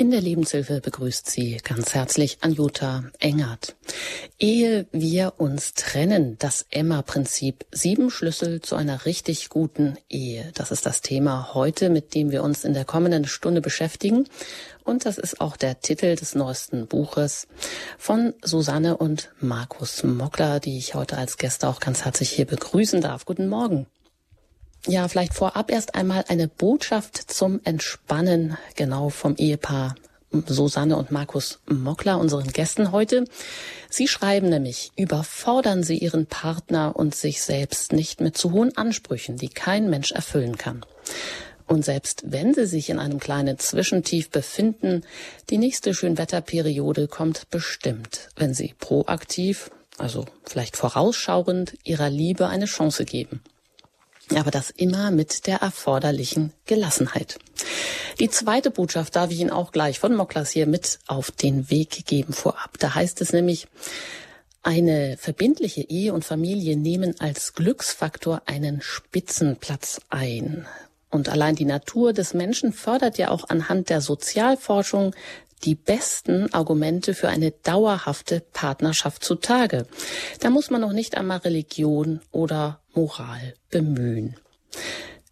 In der Lebenshilfe begrüßt sie ganz herzlich Anjuta Engert. Ehe wir uns trennen, das Emma-Prinzip. Sieben Schlüssel zu einer richtig guten Ehe. Das ist das Thema heute, mit dem wir uns in der kommenden Stunde beschäftigen. Und das ist auch der Titel des neuesten Buches von Susanne und Markus Mockler, die ich heute als Gäste auch ganz herzlich hier begrüßen darf. Guten Morgen. Ja, vielleicht vorab erst einmal eine Botschaft zum Entspannen, genau vom Ehepaar Susanne und Markus Mockler, unseren Gästen heute. Sie schreiben nämlich, überfordern Sie Ihren Partner und sich selbst nicht mit zu hohen Ansprüchen, die kein Mensch erfüllen kann. Und selbst wenn Sie sich in einem kleinen Zwischentief befinden, die nächste Schönwetterperiode kommt bestimmt, wenn Sie proaktiv, also vielleicht vorausschauend, Ihrer Liebe eine Chance geben aber das immer mit der erforderlichen Gelassenheit. Die zweite Botschaft darf ich Ihnen auch gleich von Moklas hier mit auf den Weg geben vorab. Da heißt es nämlich, eine verbindliche Ehe und Familie nehmen als Glücksfaktor einen Spitzenplatz ein. Und allein die Natur des Menschen fördert ja auch anhand der Sozialforschung die besten Argumente für eine dauerhafte Partnerschaft zutage. Da muss man noch nicht einmal Religion oder Moral bemühen.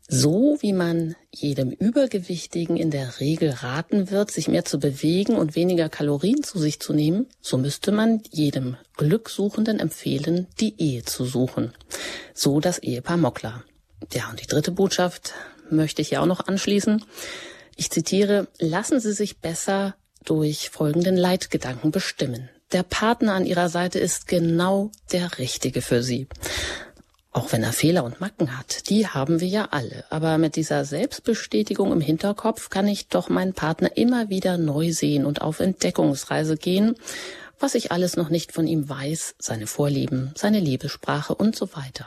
So wie man jedem Übergewichtigen in der Regel raten wird, sich mehr zu bewegen und weniger Kalorien zu sich zu nehmen, so müsste man jedem Glücksuchenden empfehlen, die Ehe zu suchen. So das Ehepaar Mockler. Ja, und die dritte Botschaft möchte ich ja auch noch anschließen. Ich zitiere, lassen Sie sich besser durch folgenden Leitgedanken bestimmen. Der Partner an Ihrer Seite ist genau der Richtige für Sie. Auch wenn er Fehler und Macken hat, die haben wir ja alle. Aber mit dieser Selbstbestätigung im Hinterkopf kann ich doch meinen Partner immer wieder neu sehen und auf Entdeckungsreise gehen, was ich alles noch nicht von ihm weiß, seine Vorlieben, seine Liebessprache und so weiter.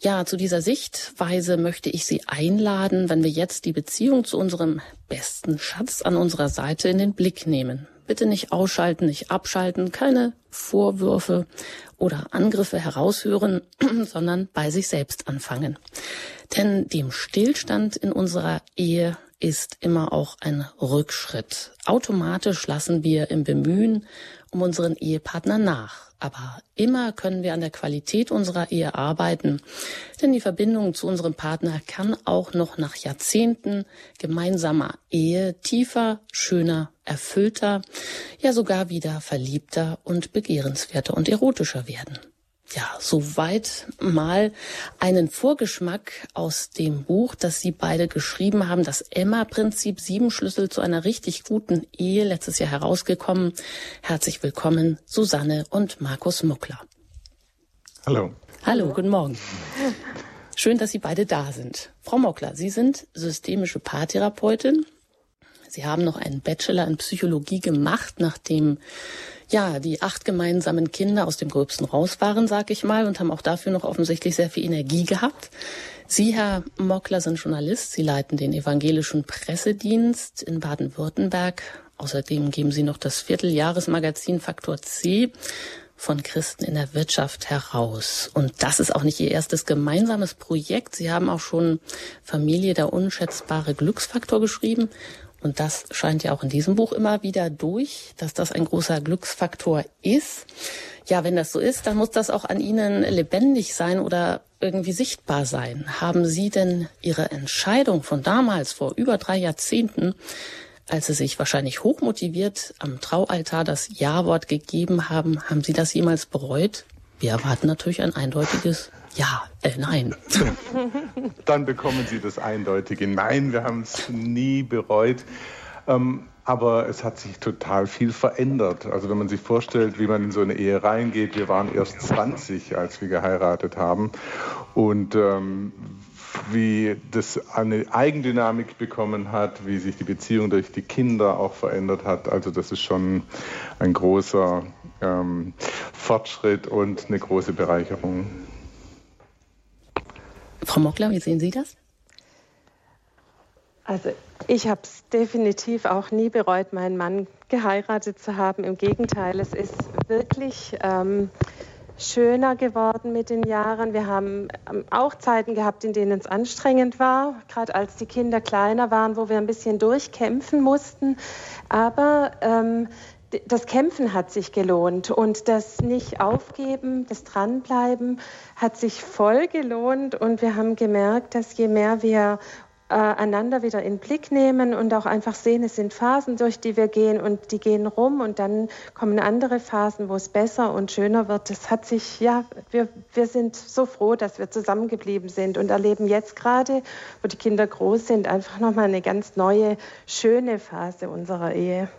Ja, zu dieser Sichtweise möchte ich Sie einladen, wenn wir jetzt die Beziehung zu unserem besten Schatz an unserer Seite in den Blick nehmen. Bitte nicht ausschalten, nicht abschalten, keine Vorwürfe oder Angriffe heraushören, sondern bei sich selbst anfangen. Denn dem Stillstand in unserer Ehe ist immer auch ein Rückschritt. Automatisch lassen wir im Bemühen um unseren Ehepartner nach. Aber immer können wir an der Qualität unserer Ehe arbeiten, denn die Verbindung zu unserem Partner kann auch noch nach Jahrzehnten gemeinsamer Ehe tiefer, schöner, erfüllter, ja sogar wieder verliebter und begehrenswerter und erotischer werden. Ja, soweit mal einen Vorgeschmack aus dem Buch, das Sie beide geschrieben haben, das Emma-Prinzip, sieben Schlüssel zu einer richtig guten Ehe, letztes Jahr herausgekommen. Herzlich willkommen, Susanne und Markus Muckler. Hallo. Hallo, guten Morgen. Schön, dass Sie beide da sind. Frau Mockler, Sie sind systemische Paartherapeutin. Sie haben noch einen Bachelor in Psychologie gemacht, nachdem ja, die acht gemeinsamen Kinder aus dem Gröbsten raus waren, sag ich mal, und haben auch dafür noch offensichtlich sehr viel Energie gehabt. Sie, Herr Mockler, sind Journalist. Sie leiten den evangelischen Pressedienst in Baden-Württemberg. Außerdem geben Sie noch das Vierteljahresmagazin Faktor C von Christen in der Wirtschaft heraus. Und das ist auch nicht Ihr erstes gemeinsames Projekt. Sie haben auch schon Familie der unschätzbare Glücksfaktor geschrieben und das scheint ja auch in diesem Buch immer wieder durch, dass das ein großer Glücksfaktor ist. Ja, wenn das so ist, dann muss das auch an Ihnen lebendig sein oder irgendwie sichtbar sein. Haben Sie denn Ihre Entscheidung von damals, vor über drei Jahrzehnten, als Sie sich wahrscheinlich hochmotiviert am Traualtar das Ja-Wort gegeben haben, haben Sie das jemals bereut? Wir erwarten natürlich ein eindeutiges Ja, äh, nein. Dann bekommen Sie das eindeutige Nein. Wir haben es nie bereut. Ähm, aber es hat sich total viel verändert. Also wenn man sich vorstellt, wie man in so eine Ehe reingeht, wir waren erst 20, als wir geheiratet haben. Und ähm, wie das eine Eigendynamik bekommen hat, wie sich die Beziehung durch die Kinder auch verändert hat. Also das ist schon ein großer ähm, Fortschritt und eine große Bereicherung. Frau Mockler, wie sehen Sie das? Also ich habe es definitiv auch nie bereut, meinen Mann geheiratet zu haben. Im Gegenteil, es ist wirklich ähm, schöner geworden mit den Jahren. Wir haben ähm, auch Zeiten gehabt, in denen es anstrengend war, gerade als die Kinder kleiner waren, wo wir ein bisschen durchkämpfen mussten. Aber ähm, das Kämpfen hat sich gelohnt und das nicht aufgeben, das Dranbleiben hat sich voll gelohnt und wir haben gemerkt, dass je mehr wir äh, einander wieder in Blick nehmen und auch einfach sehen, es sind Phasen, durch die wir gehen und die gehen rum und dann kommen andere Phasen, wo es besser und schöner wird. Das hat sich, ja, wir, wir sind so froh, dass wir zusammengeblieben sind und erleben jetzt gerade, wo die Kinder groß sind, einfach nochmal eine ganz neue, schöne Phase unserer Ehe.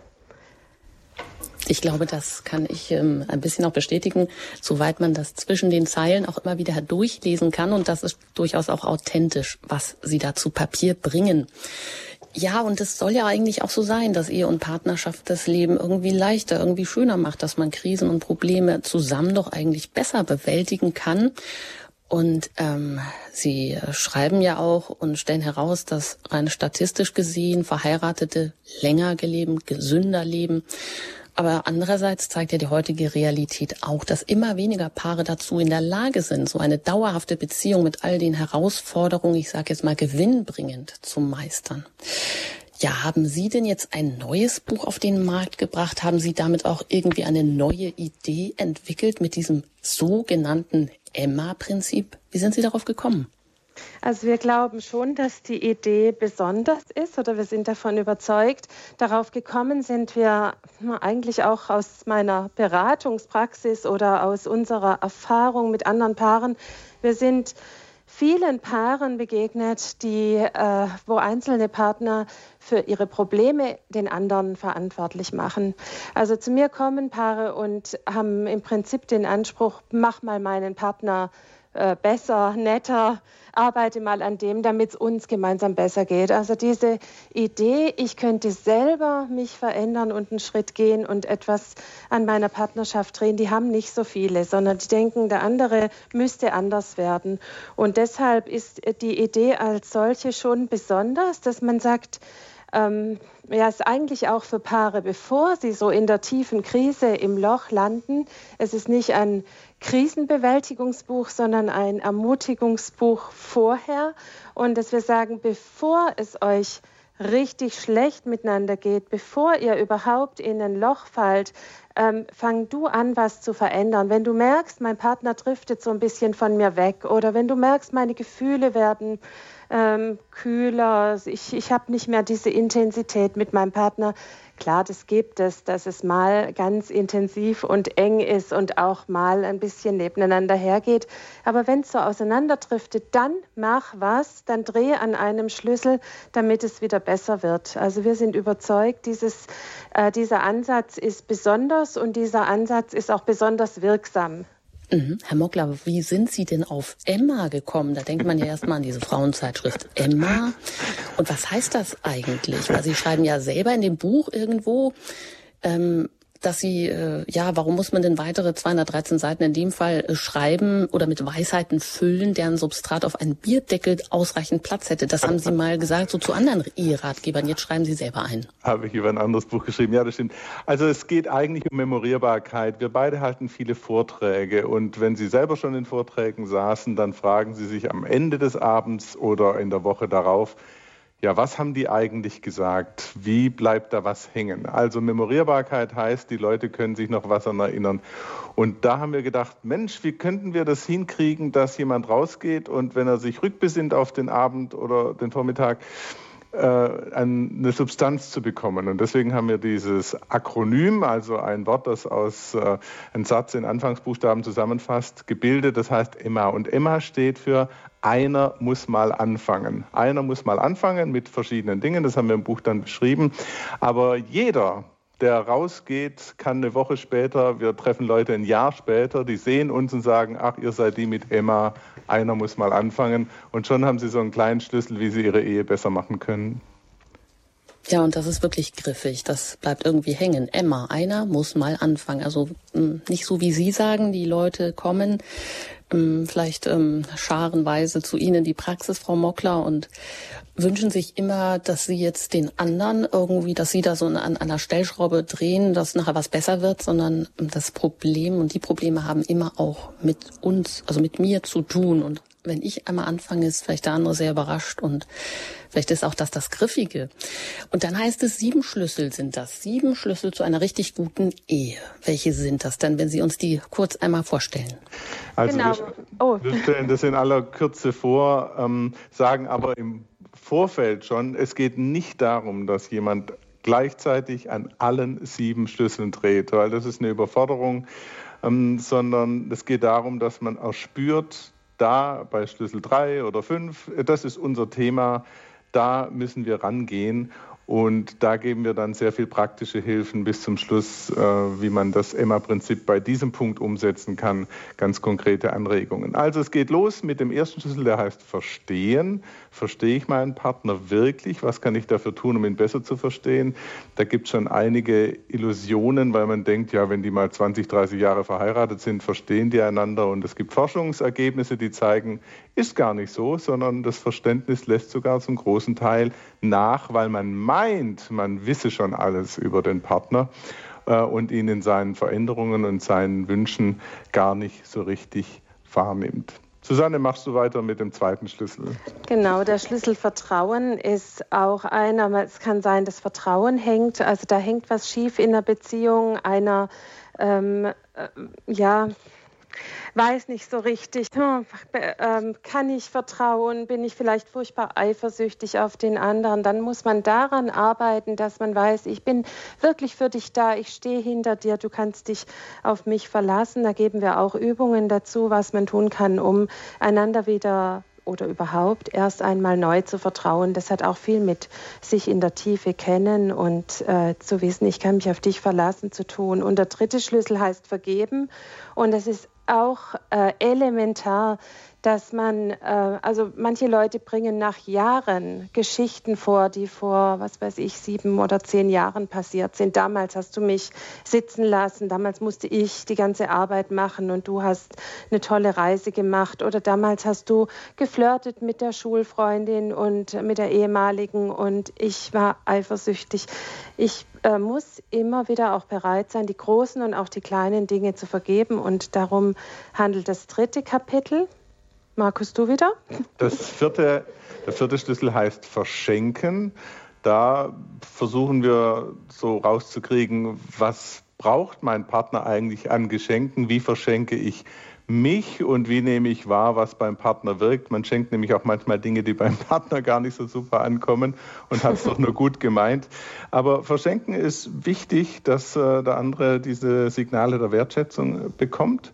Ich glaube, das kann ich ähm, ein bisschen auch bestätigen, soweit man das zwischen den Zeilen auch immer wieder durchlesen kann. Und das ist durchaus auch authentisch, was Sie da zu Papier bringen. Ja, und es soll ja eigentlich auch so sein, dass Ehe und Partnerschaft das Leben irgendwie leichter, irgendwie schöner macht, dass man Krisen und Probleme zusammen doch eigentlich besser bewältigen kann. Und ähm, Sie schreiben ja auch und stellen heraus, dass rein statistisch gesehen Verheiratete länger leben, gesünder leben. Aber andererseits zeigt ja die heutige Realität auch, dass immer weniger Paare dazu in der Lage sind, so eine dauerhafte Beziehung mit all den Herausforderungen, ich sage jetzt mal gewinnbringend, zu meistern. Ja, haben Sie denn jetzt ein neues Buch auf den Markt gebracht? Haben Sie damit auch irgendwie eine neue Idee entwickelt mit diesem sogenannten Emma-Prinzip? Wie sind Sie darauf gekommen? Also wir glauben schon, dass die Idee besonders ist oder wir sind davon überzeugt. Darauf gekommen sind wir eigentlich auch aus meiner Beratungspraxis oder aus unserer Erfahrung mit anderen Paaren. Wir sind vielen Paaren begegnet, die, äh, wo einzelne Partner für ihre Probleme den anderen verantwortlich machen. Also zu mir kommen Paare und haben im Prinzip den Anspruch, mach mal meinen Partner äh, besser, netter, arbeite mal an dem, damit es uns gemeinsam besser geht. Also diese Idee, ich könnte selber mich verändern und einen Schritt gehen und etwas an meiner Partnerschaft drehen, die haben nicht so viele, sondern die denken, der andere müsste anders werden. Und deshalb ist die Idee als solche schon besonders, dass man sagt, ähm, ja, ist eigentlich auch für Paare, bevor sie so in der tiefen Krise im Loch landen. Es ist nicht ein Krisenbewältigungsbuch, sondern ein Ermutigungsbuch vorher. Und dass wir sagen, bevor es euch richtig schlecht miteinander geht, bevor ihr überhaupt in ein Loch fallt, ähm, fang du an, was zu verändern. Wenn du merkst, mein Partner driftet so ein bisschen von mir weg oder wenn du merkst, meine Gefühle werden ähm, kühler, ich, ich habe nicht mehr diese Intensität mit meinem Partner. Klar, das gibt es, dass es mal ganz intensiv und eng ist und auch mal ein bisschen nebeneinander hergeht. Aber wenn es so auseinanderdriftet, dann mach was, dann dreh an einem Schlüssel, damit es wieder besser wird. Also wir sind überzeugt, dieses, äh, dieser Ansatz ist besonders und dieser Ansatz ist auch besonders wirksam. Mhm. Herr Mockler, wie sind Sie denn auf Emma gekommen? Da denkt man ja erstmal an diese Frauenzeitschrift Emma. Und was heißt das eigentlich? Weil Sie schreiben ja selber in dem Buch irgendwo, ähm, dass sie, äh, ja, warum muss man denn weitere 213 Seiten in dem Fall äh, schreiben oder mit Weisheiten füllen, deren Substrat auf einen Bierdeckel ausreichend Platz hätte? Das haben Sie mal gesagt, so zu anderen Eheratgebern. Jetzt schreiben Sie selber ein. Habe ich über ein anderes Buch geschrieben. Ja, das stimmt. Also es geht eigentlich um Memorierbarkeit. Wir beide halten viele Vorträge und wenn Sie selber schon in Vorträgen saßen, dann fragen Sie sich am Ende des Abends oder in der Woche darauf, ja, was haben die eigentlich gesagt? Wie bleibt da was hängen? Also Memorierbarkeit heißt, die Leute können sich noch was an erinnern. Und da haben wir gedacht, Mensch, wie könnten wir das hinkriegen, dass jemand rausgeht und wenn er sich rückbesinnt auf den Abend oder den Vormittag, äh, eine Substanz zu bekommen. Und deswegen haben wir dieses Akronym, also ein Wort, das aus äh, einem Satz in Anfangsbuchstaben zusammenfasst, gebildet. Das heißt Emma. Und Emma steht für einer muss mal anfangen. Einer muss mal anfangen mit verschiedenen Dingen, das haben wir im Buch dann beschrieben. Aber jeder, der rausgeht, kann eine Woche später, wir treffen Leute ein Jahr später, die sehen uns und sagen, ach, ihr seid die mit Emma, einer muss mal anfangen. Und schon haben sie so einen kleinen Schlüssel, wie sie ihre Ehe besser machen können. Ja, und das ist wirklich griffig. Das bleibt irgendwie hängen. Emma, einer muss mal anfangen. Also hm, nicht so wie Sie sagen, die Leute kommen vielleicht ähm, scharenweise zu Ihnen die Praxis, Frau Mockler, und wünschen sich immer, dass sie jetzt den anderen irgendwie, dass sie da so an einer Stellschraube drehen, dass nachher was besser wird, sondern das Problem und die Probleme haben immer auch mit uns, also mit mir zu tun. Und wenn ich einmal anfange, ist vielleicht der andere sehr überrascht und vielleicht ist auch das das Griffige. Und dann heißt es, sieben Schlüssel sind das. Sieben Schlüssel zu einer richtig guten Ehe. Welche sind das dann, wenn Sie uns die kurz einmal vorstellen? Also genau. wir, oh. wir stellen das in aller Kürze vor, ähm, sagen aber im Vorfeld schon, es geht nicht darum, dass jemand gleichzeitig an allen sieben Schlüsseln dreht, weil das ist eine Überforderung, ähm, sondern es geht darum, dass man erspürt, da bei Schlüssel 3 oder 5, das ist unser Thema, da müssen wir rangehen und da geben wir dann sehr viel praktische Hilfen bis zum Schluss, äh, wie man das Emma-Prinzip bei diesem Punkt umsetzen kann. Ganz konkrete Anregungen. Also es geht los mit dem ersten Schlüssel, der heißt Verstehen. Verstehe ich meinen Partner wirklich? Was kann ich dafür tun, um ihn besser zu verstehen? Da gibt es schon einige Illusionen, weil man denkt, ja, wenn die mal 20, 30 Jahre verheiratet sind, verstehen die einander. Und es gibt Forschungsergebnisse, die zeigen, ist gar nicht so, sondern das Verständnis lässt sogar zum großen Teil nach, weil man meint, man wisse schon alles über den Partner äh, und ihn in seinen Veränderungen und seinen Wünschen gar nicht so richtig wahrnimmt. Susanne, machst du weiter mit dem zweiten Schlüssel? Genau, der Schlüssel Vertrauen ist auch einer, es kann sein, dass Vertrauen hängt, also da hängt was schief in der Beziehung einer, ähm, äh, ja, weiß nicht so richtig, hm, ähm, kann ich vertrauen, bin ich vielleicht furchtbar eifersüchtig auf den anderen, dann muss man daran arbeiten, dass man weiß, ich bin wirklich für dich da, ich stehe hinter dir, du kannst dich auf mich verlassen. Da geben wir auch Übungen dazu, was man tun kann, um einander wieder oder überhaupt erst einmal neu zu vertrauen. Das hat auch viel mit sich in der Tiefe kennen und äh, zu wissen, ich kann mich auf dich verlassen zu tun. Und der dritte Schlüssel heißt vergeben. Und das ist auch äh, elementar, dass man, äh, also manche Leute bringen nach Jahren Geschichten vor, die vor, was weiß ich, sieben oder zehn Jahren passiert sind. Damals hast du mich sitzen lassen, damals musste ich die ganze Arbeit machen und du hast eine tolle Reise gemacht oder damals hast du geflirtet mit der Schulfreundin und mit der ehemaligen und ich war eifersüchtig. Ich äh, muss immer wieder auch bereit sein, die großen und auch die kleinen Dinge zu vergeben und darum handelt das dritte Kapitel. Markus, du wieder? Das vierte, der vierte Schlüssel heißt Verschenken. Da versuchen wir so rauszukriegen, was braucht mein Partner eigentlich an Geschenken? Wie verschenke ich mich und wie nehme ich wahr, was beim Partner wirkt? Man schenkt nämlich auch manchmal Dinge, die beim Partner gar nicht so super ankommen und hat es doch nur gut gemeint. Aber verschenken ist wichtig, dass äh, der andere diese Signale der Wertschätzung bekommt.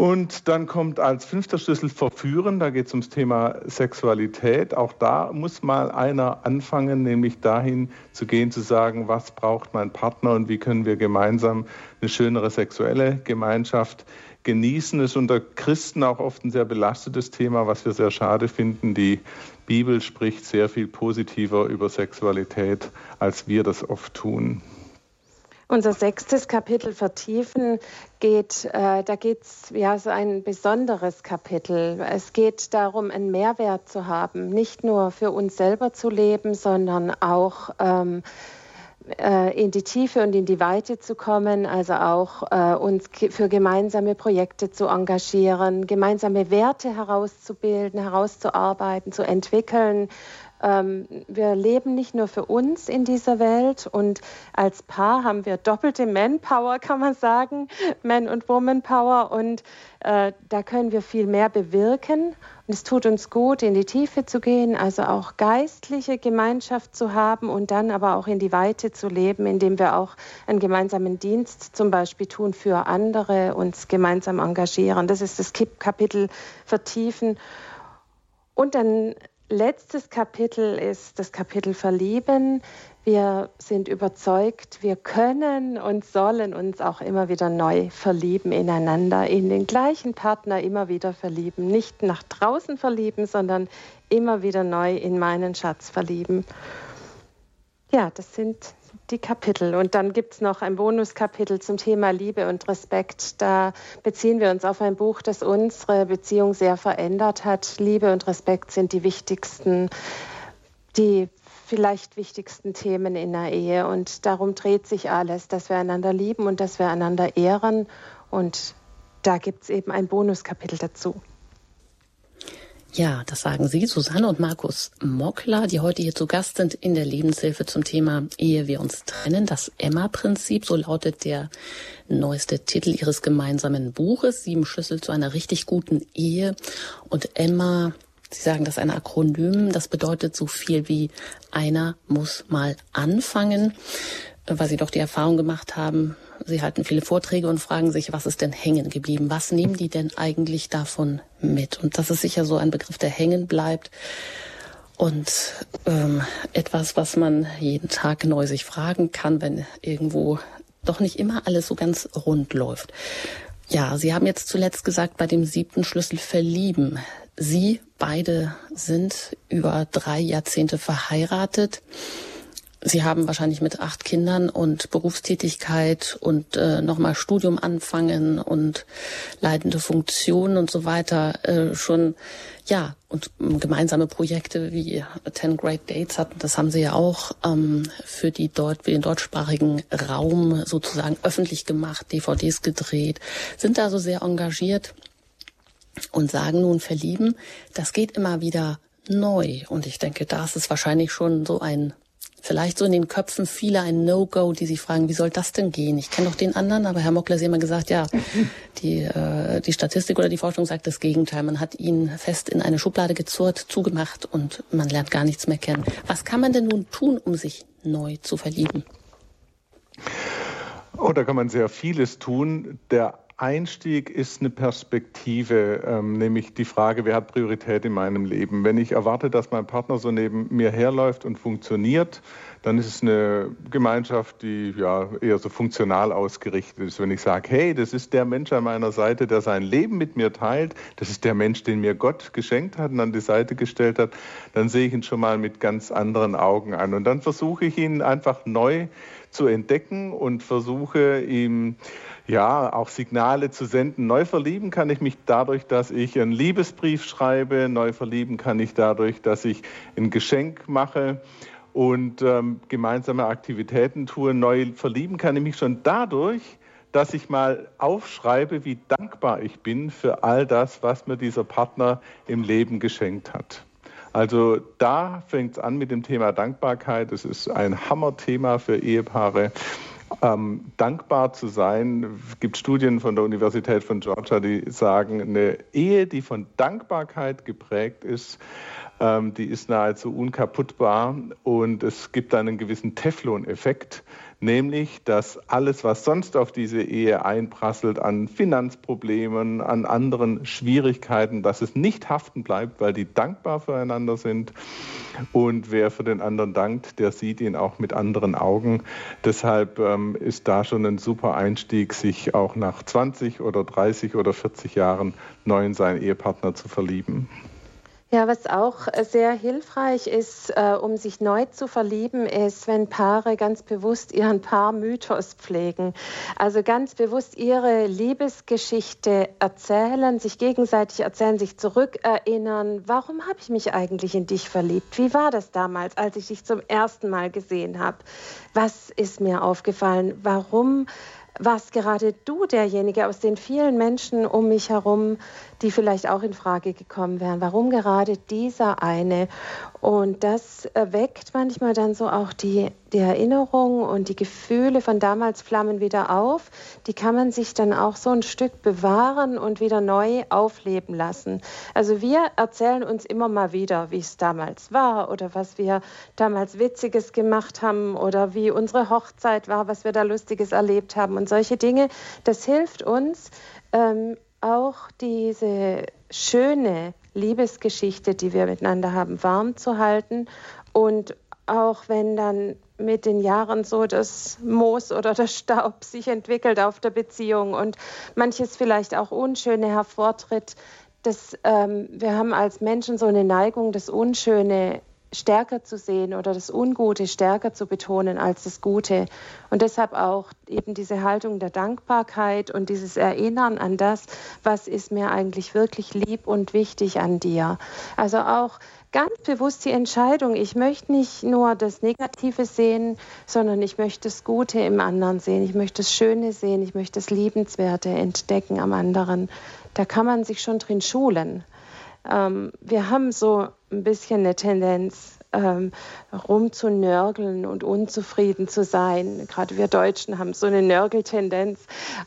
Und dann kommt als fünfter Schlüssel Verführen, da geht es ums Thema Sexualität. Auch da muss mal einer anfangen, nämlich dahin zu gehen, zu sagen, was braucht mein Partner und wie können wir gemeinsam eine schönere sexuelle Gemeinschaft genießen. Es ist unter Christen auch oft ein sehr belastetes Thema, was wir sehr schade finden. Die Bibel spricht sehr viel positiver über Sexualität, als wir das oft tun. Unser sechstes Kapitel vertiefen geht, äh, da geht es ja so ein besonderes Kapitel. Es geht darum, einen Mehrwert zu haben, nicht nur für uns selber zu leben, sondern auch ähm, äh, in die Tiefe und in die Weite zu kommen, also auch äh, uns für gemeinsame Projekte zu engagieren, gemeinsame Werte herauszubilden, herauszuarbeiten, zu entwickeln, ähm, wir leben nicht nur für uns in dieser Welt und als Paar haben wir doppelte Manpower, kann man sagen, Man- und Womanpower und äh, da können wir viel mehr bewirken und es tut uns gut, in die Tiefe zu gehen, also auch geistliche Gemeinschaft zu haben und dann aber auch in die Weite zu leben, indem wir auch einen gemeinsamen Dienst zum Beispiel tun für andere, uns gemeinsam engagieren. Das ist das Kapitel Vertiefen. Und dann letztes Kapitel ist das Kapitel Verlieben. Wir sind überzeugt, wir können und sollen uns auch immer wieder neu verlieben ineinander, in den gleichen Partner immer wieder verlieben. Nicht nach draußen verlieben, sondern immer wieder neu in meinen Schatz verlieben. Ja, das sind die Kapitel. Und dann gibt es noch ein Bonuskapitel zum Thema Liebe und Respekt. Da beziehen wir uns auf ein Buch, das unsere Beziehung sehr verändert hat. Liebe und Respekt sind die wichtigsten die vielleicht wichtigsten Themen in der Ehe. Und darum dreht sich alles, dass wir einander lieben und dass wir einander ehren. Und da gibt es eben ein Bonuskapitel dazu. Ja, das sagen Sie, Susanne und Markus Mockler, die heute hier zu Gast sind in der Lebenshilfe zum Thema Ehe wir uns trennen. Das Emma-Prinzip, so lautet der neueste Titel Ihres gemeinsamen Buches, Sieben Schlüssel zu einer richtig guten Ehe. Und Emma, Sie sagen das ist ein Akronym, das bedeutet so viel wie einer muss mal anfangen, weil Sie doch die Erfahrung gemacht haben, Sie halten viele Vorträge und fragen sich, was ist denn hängen geblieben? Was nehmen die denn eigentlich davon mit? Und das ist sicher so ein Begriff, der hängen bleibt. Und ähm, etwas, was man jeden Tag neu sich fragen kann, wenn irgendwo doch nicht immer alles so ganz rund läuft. Ja, Sie haben jetzt zuletzt gesagt, bei dem siebten Schlüssel verlieben. Sie beide sind über drei Jahrzehnte verheiratet. Sie haben wahrscheinlich mit acht Kindern und Berufstätigkeit und äh, nochmal Studium anfangen und leitende Funktionen und so weiter äh, schon, ja, und ähm, gemeinsame Projekte wie Ten Great Dates hatten, das haben Sie ja auch ähm, für, die dort, für den deutschsprachigen Raum sozusagen öffentlich gemacht, DVDs gedreht, sind da so sehr engagiert und sagen nun verlieben, das geht immer wieder neu. Und ich denke, da ist es wahrscheinlich schon so ein vielleicht so in den Köpfen viele ein No-Go, die sich fragen, wie soll das denn gehen? Ich kenne doch den anderen, aber Herr Mockler hat immer gesagt, ja, die, äh, die Statistik oder die Forschung sagt das Gegenteil. Man hat ihn fest in eine Schublade gezurrt, zugemacht und man lernt gar nichts mehr kennen. Was kann man denn nun tun, um sich neu zu verlieben? Oh, da kann man sehr vieles tun. Der Einstieg ist eine Perspektive, ähm, nämlich die Frage, wer hat Priorität in meinem Leben? Wenn ich erwarte, dass mein Partner so neben mir herläuft und funktioniert, dann ist es eine Gemeinschaft, die ja eher so funktional ausgerichtet ist. Wenn ich sage, hey, das ist der Mensch an meiner Seite, der sein Leben mit mir teilt, das ist der Mensch, den mir Gott geschenkt hat und an die Seite gestellt hat, dann sehe ich ihn schon mal mit ganz anderen Augen an. Und dann versuche ich ihn einfach neu zu entdecken und versuche ihm ja, auch Signale zu senden. Neu verlieben kann ich mich dadurch, dass ich einen Liebesbrief schreibe. Neu verlieben kann ich dadurch, dass ich ein Geschenk mache und ähm, gemeinsame Aktivitäten tue. Neu verlieben kann ich mich schon dadurch, dass ich mal aufschreibe, wie dankbar ich bin für all das, was mir dieser Partner im Leben geschenkt hat. Also da fängt es an mit dem Thema Dankbarkeit. Das ist ein Hammerthema für Ehepaare ähm, dankbar zu sein. Es gibt Studien von der Universität von Georgia, die sagen, eine Ehe, die von Dankbarkeit geprägt ist, ähm, die ist nahezu unkaputtbar und es gibt einen gewissen Teflon-Effekt nämlich dass alles, was sonst auf diese Ehe einprasselt an Finanzproblemen, an anderen Schwierigkeiten, dass es nicht haften bleibt, weil die dankbar füreinander sind. Und wer für den anderen dankt, der sieht ihn auch mit anderen Augen. Deshalb ähm, ist da schon ein super Einstieg, sich auch nach 20 oder 30 oder 40 Jahren neu in seinen Ehepartner zu verlieben. Ja, was auch sehr hilfreich ist, äh, um sich neu zu verlieben, ist, wenn Paare ganz bewusst ihren Paarmythos pflegen. Also ganz bewusst ihre Liebesgeschichte erzählen, sich gegenseitig erzählen, sich zurückerinnern. Warum habe ich mich eigentlich in dich verliebt? Wie war das damals, als ich dich zum ersten Mal gesehen habe? Was ist mir aufgefallen? Warum warst gerade du derjenige aus den vielen Menschen um mich herum, die vielleicht auch in Frage gekommen wären. Warum gerade dieser eine? Und das weckt manchmal dann so auch die, die Erinnerung und die Gefühle von damals flammen wieder auf. Die kann man sich dann auch so ein Stück bewahren und wieder neu aufleben lassen. Also wir erzählen uns immer mal wieder, wie es damals war oder was wir damals Witziges gemacht haben oder wie unsere Hochzeit war, was wir da Lustiges erlebt haben und solche Dinge. Das hilft uns, ähm, auch diese schöne Liebesgeschichte, die wir miteinander haben, warm zu halten. Und auch wenn dann mit den Jahren so das Moos oder der Staub sich entwickelt auf der Beziehung und manches vielleicht auch Unschöne hervortritt, das, ähm, wir haben als Menschen so eine Neigung, das Unschöne stärker zu sehen oder das Ungute stärker zu betonen als das Gute. Und deshalb auch eben diese Haltung der Dankbarkeit und dieses Erinnern an das, was ist mir eigentlich wirklich lieb und wichtig an dir. Also auch ganz bewusst die Entscheidung, ich möchte nicht nur das Negative sehen, sondern ich möchte das Gute im anderen sehen, ich möchte das Schöne sehen, ich möchte das Liebenswerte entdecken am anderen. Da kann man sich schon drin schulen. Ähm, wir haben so ein bisschen eine Tendenz, ähm, rumzunörgeln und unzufrieden zu sein. Gerade wir Deutschen haben so eine Nörgeltendenz.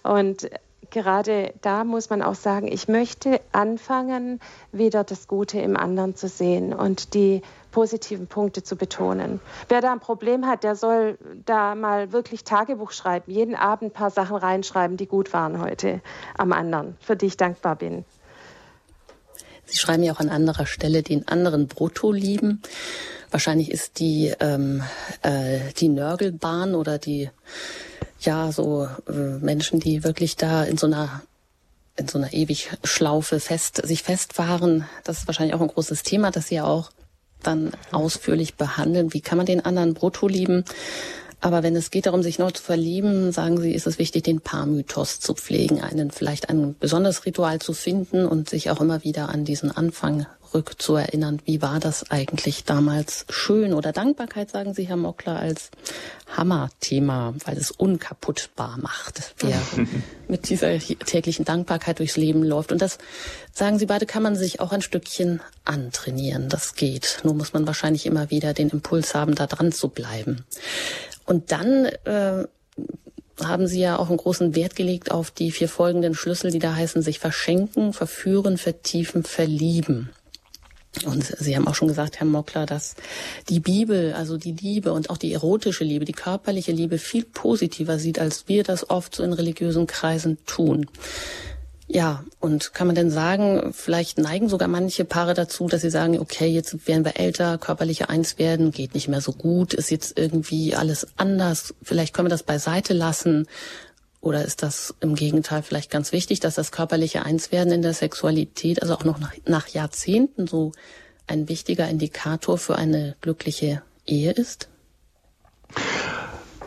Und gerade da muss man auch sagen, ich möchte anfangen, wieder das Gute im anderen zu sehen und die positiven Punkte zu betonen. Wer da ein Problem hat, der soll da mal wirklich Tagebuch schreiben, jeden Abend ein paar Sachen reinschreiben, die gut waren heute am anderen, für die ich dankbar bin. Sie schreiben ja auch an anderer Stelle den anderen Brutto lieben. Wahrscheinlich ist die, ähm, äh, die Nörgelbahn oder die, ja, so äh, Menschen, die wirklich da in so einer in so einer ewig Schlaufe fest, sich festfahren. Das ist wahrscheinlich auch ein großes Thema, das Sie ja auch dann ausführlich behandeln. Wie kann man den anderen brutto lieben? Aber wenn es geht darum, sich neu zu verlieben, sagen Sie, ist es wichtig, den Paarmythos zu pflegen, einen vielleicht ein besonderes Ritual zu finden und sich auch immer wieder an diesen Anfang rückzuerinnern. Wie war das eigentlich damals schön? Oder Dankbarkeit, sagen Sie, Herr Mockler, als Hammerthema, weil es unkaputtbar macht, wer mit dieser täglichen Dankbarkeit durchs Leben läuft. Und das, sagen Sie beide, kann man sich auch ein Stückchen antrainieren. Das geht. Nur muss man wahrscheinlich immer wieder den Impuls haben, da dran zu bleiben. Und dann äh, haben Sie ja auch einen großen Wert gelegt auf die vier folgenden Schlüssel, die da heißen, sich verschenken, verführen, vertiefen, verlieben. Und Sie haben auch schon gesagt, Herr Mockler, dass die Bibel, also die Liebe und auch die erotische Liebe, die körperliche Liebe viel positiver sieht, als wir das oft so in religiösen Kreisen tun. Ja, und kann man denn sagen, vielleicht neigen sogar manche Paare dazu, dass sie sagen, okay, jetzt werden wir älter, körperliche eins werden, geht nicht mehr so gut, ist jetzt irgendwie alles anders, vielleicht können wir das beiseite lassen. Oder ist das im Gegenteil vielleicht ganz wichtig, dass das körperliche Einswerden in der Sexualität, also auch noch nach, nach Jahrzehnten so ein wichtiger Indikator für eine glückliche Ehe ist?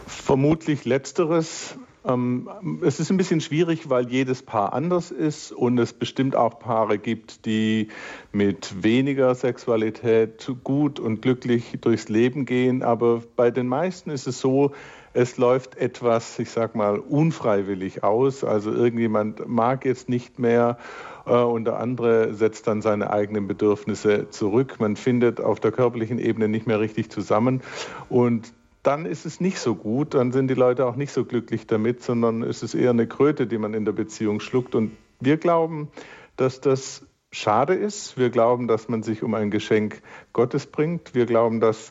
Vermutlich letzteres. Ähm, es ist ein bisschen schwierig, weil jedes Paar anders ist und es bestimmt auch Paare gibt, die mit weniger Sexualität gut und glücklich durchs Leben gehen. Aber bei den meisten ist es so, es läuft etwas, ich sag mal, unfreiwillig aus. Also irgendjemand mag jetzt nicht mehr äh, und der andere setzt dann seine eigenen Bedürfnisse zurück. Man findet auf der körperlichen Ebene nicht mehr richtig zusammen. Und dann ist es nicht so gut, dann sind die Leute auch nicht so glücklich damit, sondern es ist eher eine Kröte, die man in der Beziehung schluckt. Und wir glauben, dass das schade ist. Wir glauben, dass man sich um ein Geschenk Gottes bringt. Wir glauben, dass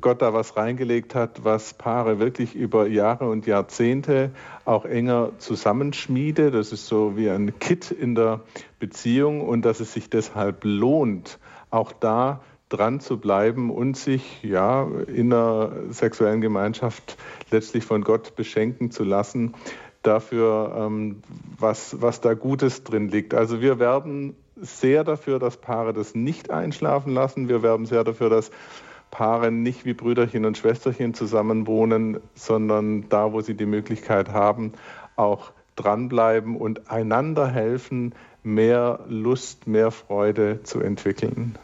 Gott da was reingelegt hat, was Paare wirklich über Jahre und Jahrzehnte auch enger zusammenschmiede. Das ist so wie ein Kit in der Beziehung und dass es sich deshalb lohnt, auch da dran zu bleiben und sich ja in der sexuellen Gemeinschaft letztlich von Gott beschenken zu lassen dafür, ähm, was, was da Gutes drin liegt. Also wir werben sehr dafür, dass Paare das nicht einschlafen lassen. Wir werben sehr dafür, dass Paare nicht wie Brüderchen und Schwesterchen zusammenwohnen, sondern da, wo sie die Möglichkeit haben, auch dranbleiben und einander helfen, mehr Lust, mehr Freude zu entwickeln.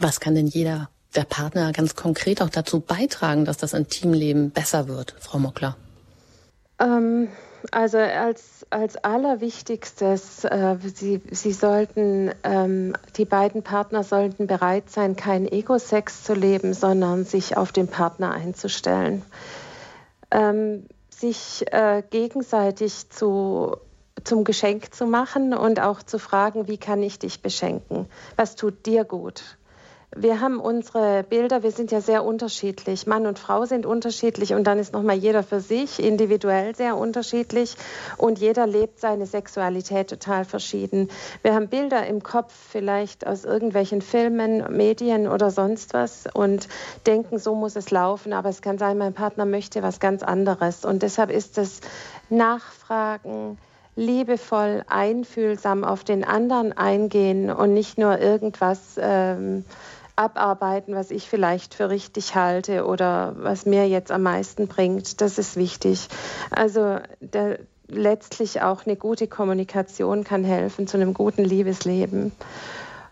Was kann denn jeder der Partner ganz konkret auch dazu beitragen, dass das Intimleben besser wird, Frau Mockler? Ähm, also als, als allerwichtigstes, äh, Sie, Sie sollten, ähm, die beiden Partner sollten bereit sein, keinen Ego-Sex zu leben, sondern sich auf den Partner einzustellen. Ähm, sich äh, gegenseitig zu zum Geschenk zu machen und auch zu fragen, wie kann ich dich beschenken? Was tut dir gut? Wir haben unsere Bilder, wir sind ja sehr unterschiedlich. Mann und Frau sind unterschiedlich und dann ist nochmal jeder für sich individuell sehr unterschiedlich und jeder lebt seine Sexualität total verschieden. Wir haben Bilder im Kopf vielleicht aus irgendwelchen Filmen, Medien oder sonst was und denken, so muss es laufen, aber es kann sein, mein Partner möchte was ganz anderes und deshalb ist es Nachfragen, liebevoll, einfühlsam auf den anderen eingehen und nicht nur irgendwas ähm, abarbeiten, was ich vielleicht für richtig halte oder was mir jetzt am meisten bringt. Das ist wichtig. Also der, letztlich auch eine gute Kommunikation kann helfen zu einem guten Liebesleben.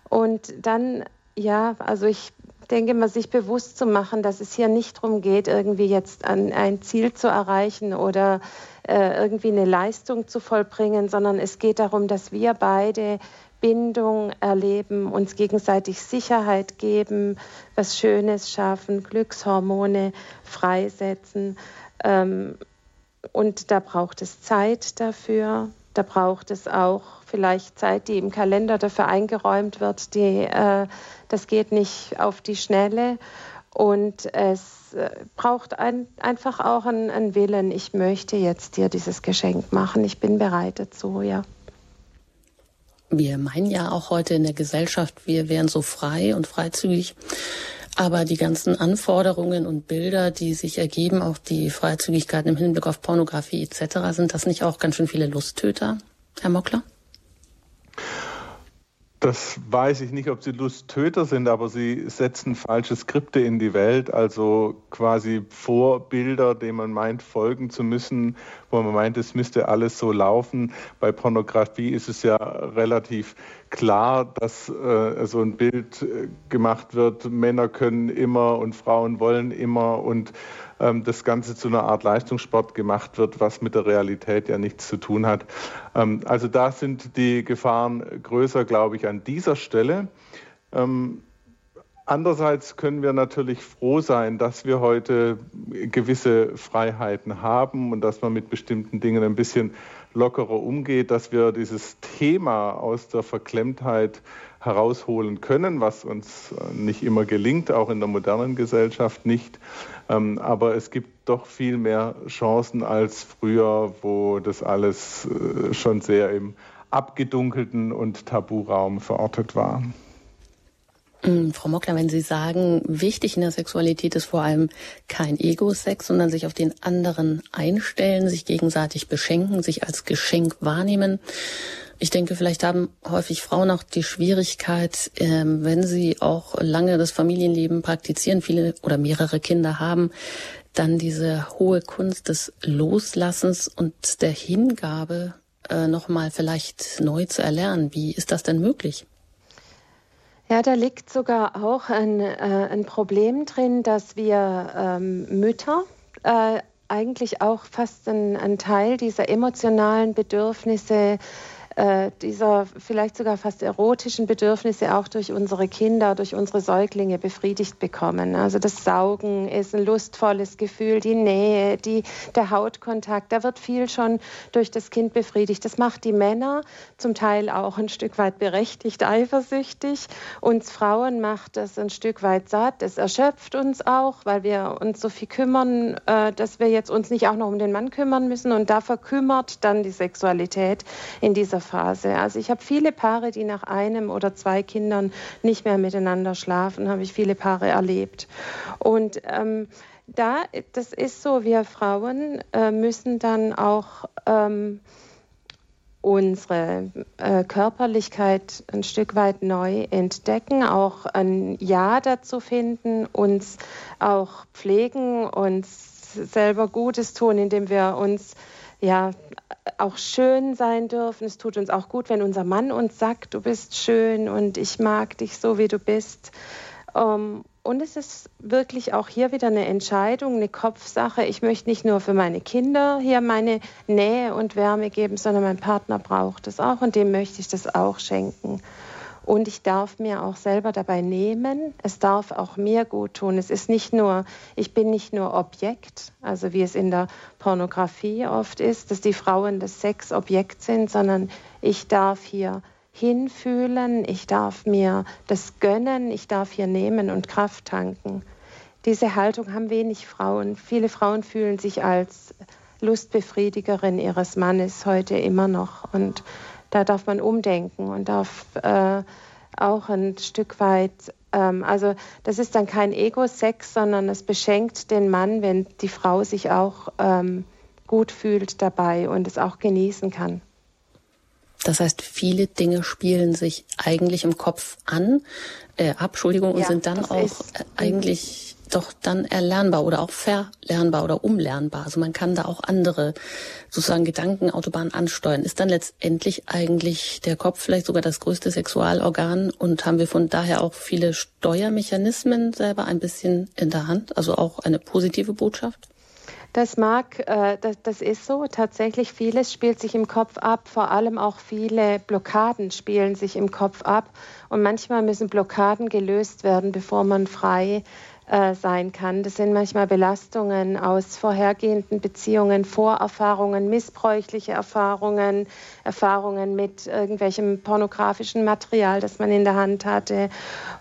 Und dann, ja, also ich denke mal, sich bewusst zu machen, dass es hier nicht darum geht, irgendwie jetzt an ein Ziel zu erreichen oder äh, irgendwie eine Leistung zu vollbringen, sondern es geht darum, dass wir beide Bindung erleben, uns gegenseitig Sicherheit geben, was Schönes schaffen, Glückshormone freisetzen. Ähm, und da braucht es Zeit dafür. Da braucht es auch vielleicht Zeit, die im Kalender dafür eingeräumt wird. Die, äh, das geht nicht auf die Schnelle. Und es äh, braucht ein, einfach auch einen, einen Willen. Ich möchte jetzt dir dieses Geschenk machen. Ich bin bereit dazu, ja. Wir meinen ja auch heute in der Gesellschaft, wir wären so frei und freizügig. Aber die ganzen Anforderungen und Bilder, die sich ergeben, auch die Freizügigkeit im Hinblick auf Pornografie etc., sind das nicht auch ganz schön viele Lusttöter, Herr Mockler? Das weiß ich nicht, ob sie Lusttöter sind, aber sie setzen falsche Skripte in die Welt, also quasi Vorbilder, denen man meint, folgen zu müssen, wo man meint, es müsste alles so laufen. Bei Pornografie ist es ja relativ klar, dass äh, so ein Bild äh, gemacht wird, Männer können immer und Frauen wollen immer und ähm, das Ganze zu einer Art Leistungssport gemacht wird, was mit der Realität ja nichts zu tun hat. Ähm, also da sind die Gefahren größer, glaube ich, an dieser Stelle. Ähm, andererseits können wir natürlich froh sein, dass wir heute gewisse Freiheiten haben und dass man mit bestimmten Dingen ein bisschen lockerer umgeht, dass wir dieses Thema aus der Verklemmtheit herausholen können, was uns äh, nicht immer gelingt, auch in der modernen Gesellschaft nicht. Ähm, aber es gibt doch viel mehr Chancen als früher, wo das alles äh, schon sehr im abgedunkelten und Taburaum verortet war. Mm, Frau Mockler, wenn Sie sagen, wichtig in der Sexualität ist vor allem kein Ego-Sex, sondern sich auf den anderen einstellen, sich gegenseitig beschenken, sich als Geschenk wahrnehmen. Ich denke, vielleicht haben häufig Frauen auch die Schwierigkeit, ähm, wenn sie auch lange das Familienleben praktizieren, viele oder mehrere Kinder haben, dann diese hohe Kunst des Loslassens und der Hingabe äh, nochmal vielleicht neu zu erlernen. Wie ist das denn möglich? Ja, da liegt sogar auch ein, äh, ein Problem drin, dass wir ähm, Mütter äh, eigentlich auch fast einen Teil dieser emotionalen Bedürfnisse äh, dieser vielleicht sogar fast erotischen Bedürfnisse auch durch unsere Kinder, durch unsere Säuglinge befriedigt bekommen. Also das Saugen ist ein lustvolles Gefühl, die Nähe, die, der Hautkontakt, da wird viel schon durch das Kind befriedigt. Das macht die Männer zum Teil auch ein Stück weit berechtigt eifersüchtig. Uns Frauen macht das ein Stück weit satt. Es erschöpft uns auch, weil wir uns so viel kümmern, äh, dass wir jetzt uns nicht auch noch um den Mann kümmern müssen. Und da verkümmert dann die Sexualität in dieser Phase. Also ich habe viele Paare, die nach einem oder zwei Kindern nicht mehr miteinander schlafen, habe ich viele Paare erlebt. Und ähm, da, das ist so, wir Frauen äh, müssen dann auch ähm, unsere äh, Körperlichkeit ein Stück weit neu entdecken, auch ein Ja dazu finden, uns auch pflegen, uns selber Gutes tun, indem wir uns ja auch schön sein dürfen. Es tut uns auch gut, wenn unser Mann uns sagt, du bist schön und ich mag dich so, wie du bist. Ähm, und es ist wirklich auch hier wieder eine Entscheidung, eine Kopfsache. Ich möchte nicht nur für meine Kinder hier meine Nähe und Wärme geben, sondern mein Partner braucht es auch und dem möchte ich das auch schenken. Und ich darf mir auch selber dabei nehmen. Es darf auch mir gut tun. Es ist nicht nur, ich bin nicht nur Objekt, also wie es in der Pornografie oft ist, dass die Frauen das Sexobjekt sind, sondern ich darf hier hinfühlen, ich darf mir das gönnen, ich darf hier nehmen und Kraft tanken. Diese Haltung haben wenig Frauen. Viele Frauen fühlen sich als Lustbefriedigerin ihres Mannes heute immer noch. Und da darf man umdenken und darf äh, auch ein Stück weit, ähm, also das ist dann kein Ego-Sex, sondern es beschenkt den Mann, wenn die Frau sich auch ähm, gut fühlt dabei und es auch genießen kann. Das heißt, viele Dinge spielen sich eigentlich im Kopf an, äh, ab, Entschuldigung, und ja, sind dann auch ist, eigentlich doch dann erlernbar oder auch verlernbar oder umlernbar. Also man kann da auch andere sozusagen Gedankenautobahnen ansteuern. Ist dann letztendlich eigentlich der Kopf vielleicht sogar das größte Sexualorgan und haben wir von daher auch viele Steuermechanismen selber ein bisschen in der Hand, also auch eine positive Botschaft? Das mag, äh, das, das ist so. Tatsächlich vieles spielt sich im Kopf ab. Vor allem auch viele Blockaden spielen sich im Kopf ab. Und manchmal müssen Blockaden gelöst werden, bevor man frei äh, sein kann. Das sind manchmal Belastungen aus vorhergehenden Beziehungen, Vorerfahrungen, missbräuchliche Erfahrungen, Erfahrungen mit irgendwelchem pornografischen Material, das man in der Hand hatte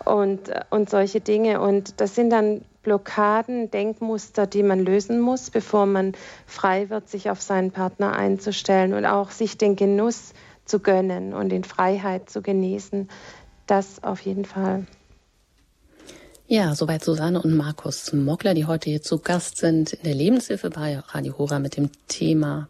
und, und solche Dinge. Und das sind dann Blockaden, Denkmuster, die man lösen muss, bevor man frei wird, sich auf seinen Partner einzustellen und auch sich den Genuss zu gönnen und in Freiheit zu genießen. Das auf jeden Fall. Ja, soweit Susanne und Markus Mockler, die heute hier zu Gast sind in der Lebenshilfe bei Radio Hora mit dem Thema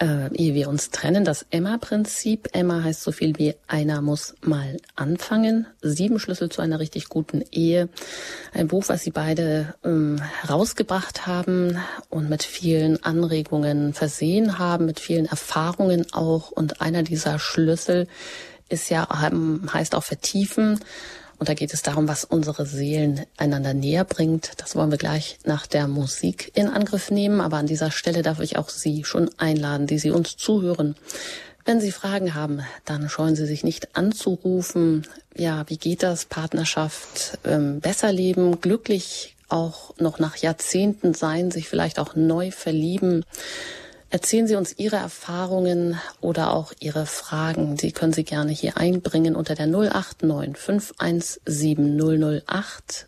äh, ehe wir uns trennen, das Emma-Prinzip. Emma heißt so viel wie einer muss mal anfangen. Sieben Schlüssel zu einer richtig guten Ehe. Ein Buch, was sie beide ähm, herausgebracht haben und mit vielen Anregungen versehen haben, mit vielen Erfahrungen auch. Und einer dieser Schlüssel ist ja, heißt auch vertiefen. Und da geht es darum, was unsere Seelen einander näher bringt. Das wollen wir gleich nach der Musik in Angriff nehmen. Aber an dieser Stelle darf ich auch Sie schon einladen, die Sie uns zuhören. Wenn Sie Fragen haben, dann scheuen Sie sich nicht anzurufen. Ja, wie geht das? Partnerschaft, ähm, besser leben, glücklich auch noch nach Jahrzehnten sein, sich vielleicht auch neu verlieben. Erzählen Sie uns Ihre Erfahrungen oder auch Ihre Fragen. Sie können sie gerne hier einbringen unter der 089 517 008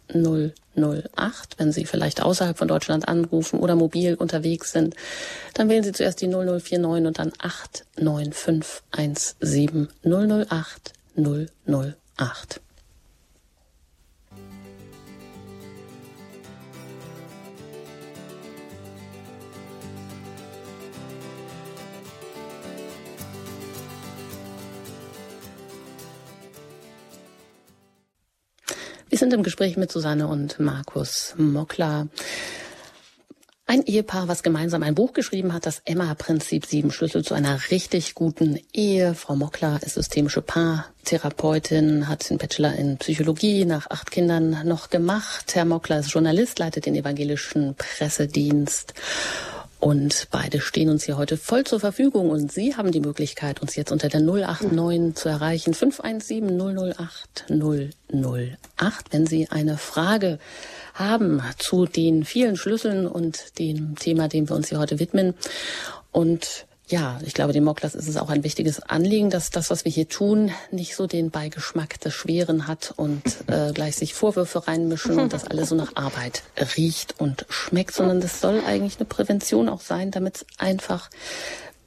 008. Wenn Sie vielleicht außerhalb von Deutschland anrufen oder mobil unterwegs sind, dann wählen Sie zuerst die 0049 und dann 89517 008 008. Wir sind im Gespräch mit Susanne und Markus Mockler. Ein Ehepaar, was gemeinsam ein Buch geschrieben hat, das Emma-Prinzip, sieben Schlüssel zu einer richtig guten Ehe. Frau Mockler ist systemische Paartherapeutin, hat den Bachelor in Psychologie nach acht Kindern noch gemacht. Herr Mockler ist Journalist, leitet den evangelischen Pressedienst und beide stehen uns hier heute voll zur Verfügung und Sie haben die Möglichkeit, uns jetzt unter der 089 zu erreichen, 517 008 008, wenn Sie eine Frage haben zu den vielen Schlüsseln und dem Thema, dem wir uns hier heute widmen. Und ja, ich glaube, dem Moklas ist es auch ein wichtiges Anliegen, dass das, was wir hier tun, nicht so den Beigeschmack des Schweren hat und äh, gleich sich Vorwürfe reinmischen und das alles so nach Arbeit riecht und schmeckt, sondern das soll eigentlich eine Prävention auch sein, damit es einfach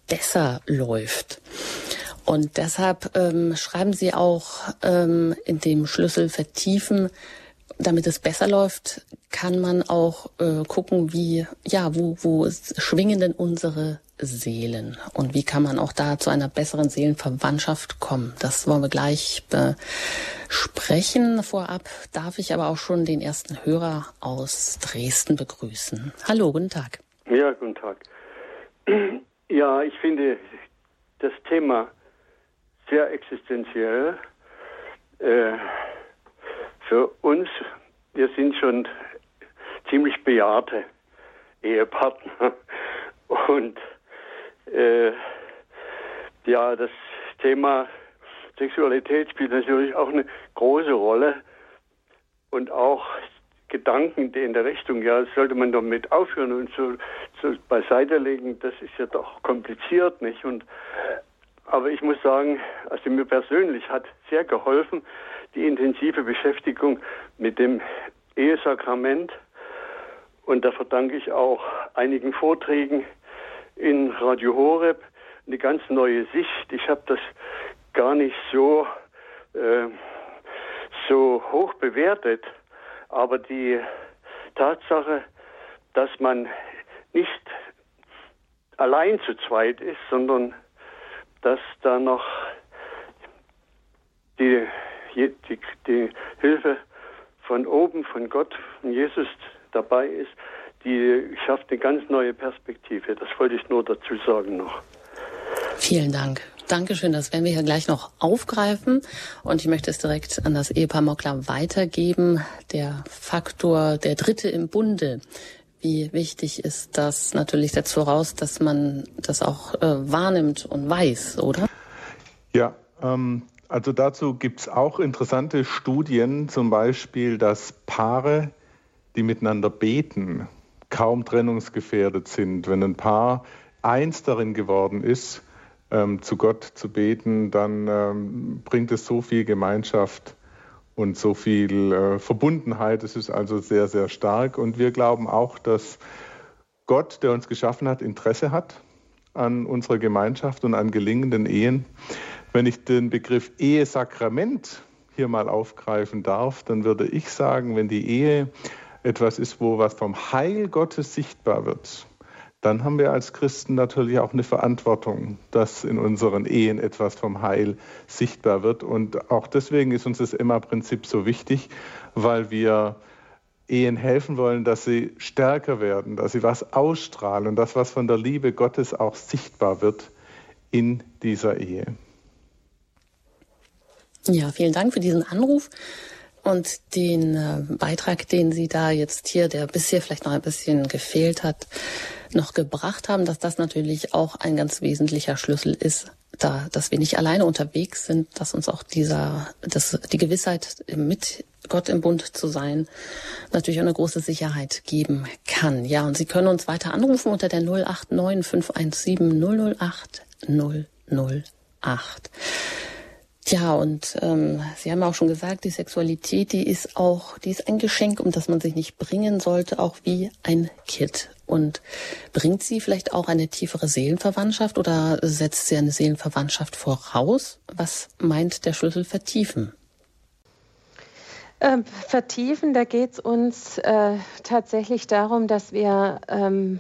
besser läuft. Und deshalb ähm, schreiben Sie auch ähm, in dem Schlüssel vertiefen, damit es besser läuft, kann man auch äh, gucken, wie, ja, wo, wo schwingen denn unsere Seelen und wie kann man auch da zu einer besseren Seelenverwandtschaft kommen. Das wollen wir gleich besprechen. Vorab darf ich aber auch schon den ersten Hörer aus Dresden begrüßen. Hallo, guten Tag. Ja, guten Tag. Ja, ich finde das Thema sehr existenziell. Äh, für uns, wir sind schon ziemlich bejahrte Ehepartner und äh, ja, das Thema Sexualität spielt natürlich auch eine große Rolle und auch Gedanken in der Richtung, ja, sollte man damit aufhören und so, so beiseite legen, das ist ja doch kompliziert, nicht? Und aber ich muss sagen, also mir persönlich hat sehr geholfen die intensive Beschäftigung mit dem Ehesakrament. Und da verdanke ich auch einigen Vorträgen in Radio Horeb. Eine ganz neue Sicht. Ich habe das gar nicht so, äh, so hoch bewertet, aber die Tatsache, dass man nicht allein zu zweit ist, sondern dass da noch die, die, die Hilfe von oben, von Gott, von Jesus dabei ist, die schafft eine ganz neue Perspektive. Das wollte ich nur dazu sagen noch. Vielen Dank. Dankeschön, das werden wir hier gleich noch aufgreifen. Und ich möchte es direkt an das Ehepaar Mockler weitergeben. Der Faktor, der Dritte im Bunde. Wie wichtig ist das? Natürlich setzt voraus, dass man das auch äh, wahrnimmt und weiß, oder? Ja, ähm, also dazu gibt es auch interessante Studien, zum Beispiel, dass Paare, die miteinander beten, kaum trennungsgefährdet sind. Wenn ein Paar eins darin geworden ist, ähm, zu Gott zu beten, dann ähm, bringt es so viel Gemeinschaft und so viel äh, Verbundenheit. Es ist also sehr, sehr stark. Und wir glauben auch, dass Gott, der uns geschaffen hat, Interesse hat an unserer Gemeinschaft und an gelingenden Ehen. Wenn ich den Begriff Ehesakrament hier mal aufgreifen darf, dann würde ich sagen, wenn die Ehe etwas ist, wo was vom Heil Gottes sichtbar wird, dann haben wir als Christen natürlich auch eine Verantwortung, dass in unseren Ehen etwas vom Heil sichtbar wird. Und auch deswegen ist uns das Emma-Prinzip so wichtig, weil wir Ehen helfen wollen, dass sie stärker werden, dass sie was ausstrahlen und das, was von der Liebe Gottes auch sichtbar wird in dieser Ehe. Ja, vielen Dank für diesen Anruf und den äh, Beitrag, den Sie da jetzt hier, der bisher vielleicht noch ein bisschen gefehlt hat, noch gebracht haben, dass das natürlich auch ein ganz wesentlicher Schlüssel ist, da, dass wir nicht alleine unterwegs sind, dass uns auch dieser, dass die Gewissheit mit Gott im Bund zu sein, natürlich eine große Sicherheit geben kann. Ja, und Sie können uns weiter anrufen unter der 089 517 008 008. Ja, und ähm, Sie haben auch schon gesagt, die Sexualität, die ist auch, die ist ein Geschenk, um das man sich nicht bringen sollte, auch wie ein Kit. Und bringt sie vielleicht auch eine tiefere Seelenverwandtschaft oder setzt sie eine Seelenverwandtschaft voraus? Was meint der Schlüssel vertiefen? Ähm, vertiefen, da geht es uns äh, tatsächlich darum, dass wir ähm,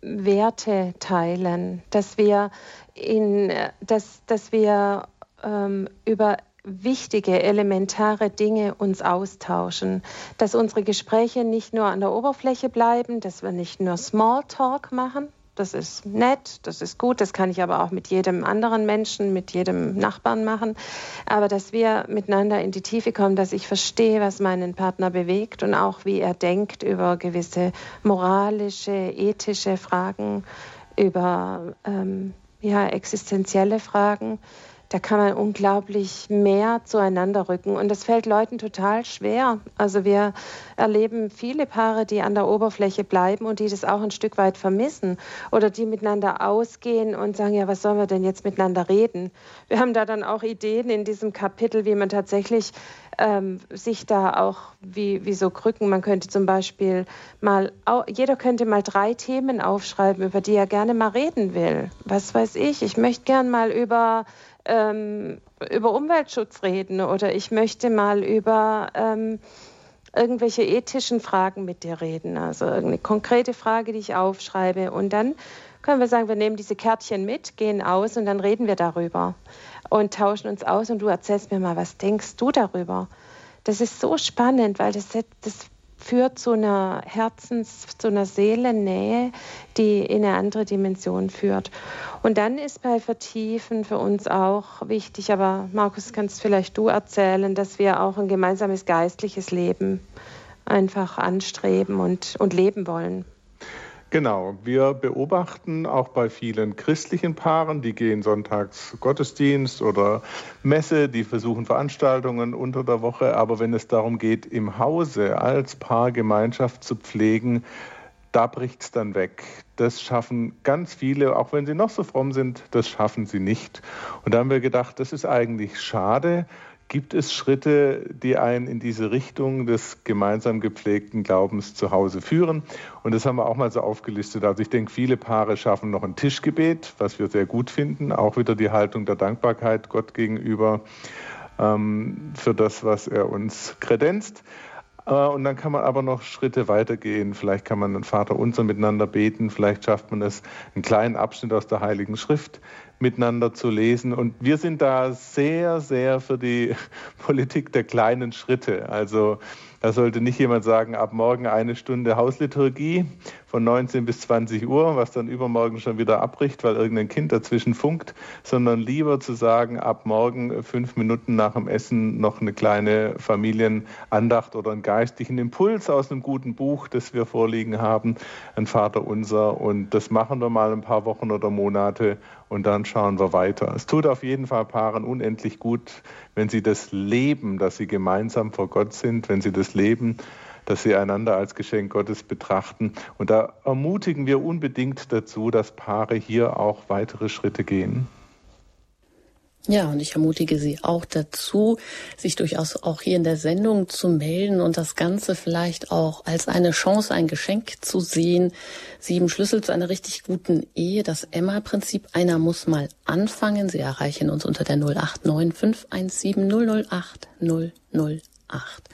Werte teilen, dass wir in, äh, dass, dass wir ähm, über wichtige, elementare Dinge uns austauschen, dass unsere Gespräche nicht nur an der Oberfläche bleiben, dass wir nicht nur Smalltalk machen. Das ist nett, das ist gut, das kann ich aber auch mit jedem anderen Menschen, mit jedem Nachbarn machen. Aber dass wir miteinander in die Tiefe kommen, dass ich verstehe, was meinen Partner bewegt und auch wie er denkt über gewisse moralische, ethische Fragen, über ähm, ja, existenzielle Fragen da kann man unglaublich mehr zueinander rücken. Und das fällt Leuten total schwer. Also wir erleben viele Paare, die an der Oberfläche bleiben und die das auch ein Stück weit vermissen oder die miteinander ausgehen und sagen, ja, was sollen wir denn jetzt miteinander reden? Wir haben da dann auch Ideen in diesem Kapitel, wie man tatsächlich ähm, sich da auch wie, wie so Krücken, man könnte zum Beispiel mal, jeder könnte mal drei Themen aufschreiben, über die er gerne mal reden will. Was weiß ich, ich möchte gern mal über ähm, über Umweltschutz reden oder ich möchte mal über ähm, irgendwelche ethischen Fragen mit dir reden. Also irgendeine konkrete Frage, die ich aufschreibe. Und dann können wir sagen, wir nehmen diese Kärtchen mit, gehen aus und dann reden wir darüber und tauschen uns aus und du erzählst mir mal, was denkst du darüber? Das ist so spannend, weil das, das führt zu einer Herzens-, zu einer Seelennähe, die in eine andere Dimension führt. Und dann ist bei Vertiefen für uns auch wichtig, aber Markus, kannst vielleicht du erzählen, dass wir auch ein gemeinsames geistliches Leben einfach anstreben und, und leben wollen. Genau, wir beobachten auch bei vielen christlichen Paaren, die gehen sonntags Gottesdienst oder Messe, die versuchen Veranstaltungen unter der Woche, aber wenn es darum geht, im Hause als Paargemeinschaft zu pflegen, da bricht es dann weg. Das schaffen ganz viele, auch wenn sie noch so fromm sind, das schaffen sie nicht. Und da haben wir gedacht, das ist eigentlich schade, Gibt es Schritte, die einen in diese Richtung des gemeinsam gepflegten Glaubens zu Hause führen? Und das haben wir auch mal so aufgelistet. Also ich denke, viele Paare schaffen noch ein Tischgebet, was wir sehr gut finden. Auch wieder die Haltung der Dankbarkeit Gott gegenüber ähm, für das, was er uns kredenzt. Äh, und dann kann man aber noch Schritte weitergehen. Vielleicht kann man den Vater unser miteinander beten. Vielleicht schafft man es, einen kleinen Abschnitt aus der Heiligen Schrift miteinander zu lesen. Und wir sind da sehr, sehr für die Politik der kleinen Schritte. Also da sollte nicht jemand sagen, ab morgen eine Stunde Hausliturgie von 19 bis 20 Uhr, was dann übermorgen schon wieder abbricht, weil irgendein Kind dazwischen funkt, sondern lieber zu sagen, ab morgen fünf Minuten nach dem Essen noch eine kleine Familienandacht oder einen geistlichen Impuls aus einem guten Buch, das wir vorliegen haben, ein Vater unser. Und das machen wir mal ein paar Wochen oder Monate und dann schauen wir weiter. Es tut auf jeden Fall Paaren unendlich gut, wenn sie das leben, dass sie gemeinsam vor Gott sind, wenn sie das leben, dass sie einander als Geschenk Gottes betrachten. Und da ermutigen wir unbedingt dazu, dass Paare hier auch weitere Schritte gehen. Ja, und ich ermutige Sie auch dazu, sich durchaus auch hier in der Sendung zu melden und das Ganze vielleicht auch als eine Chance, ein Geschenk zu sehen. Sieben Schlüssel zu einer richtig guten Ehe, das Emma-Prinzip. Einer muss mal anfangen. Sie erreichen uns unter der 089 517 008 008.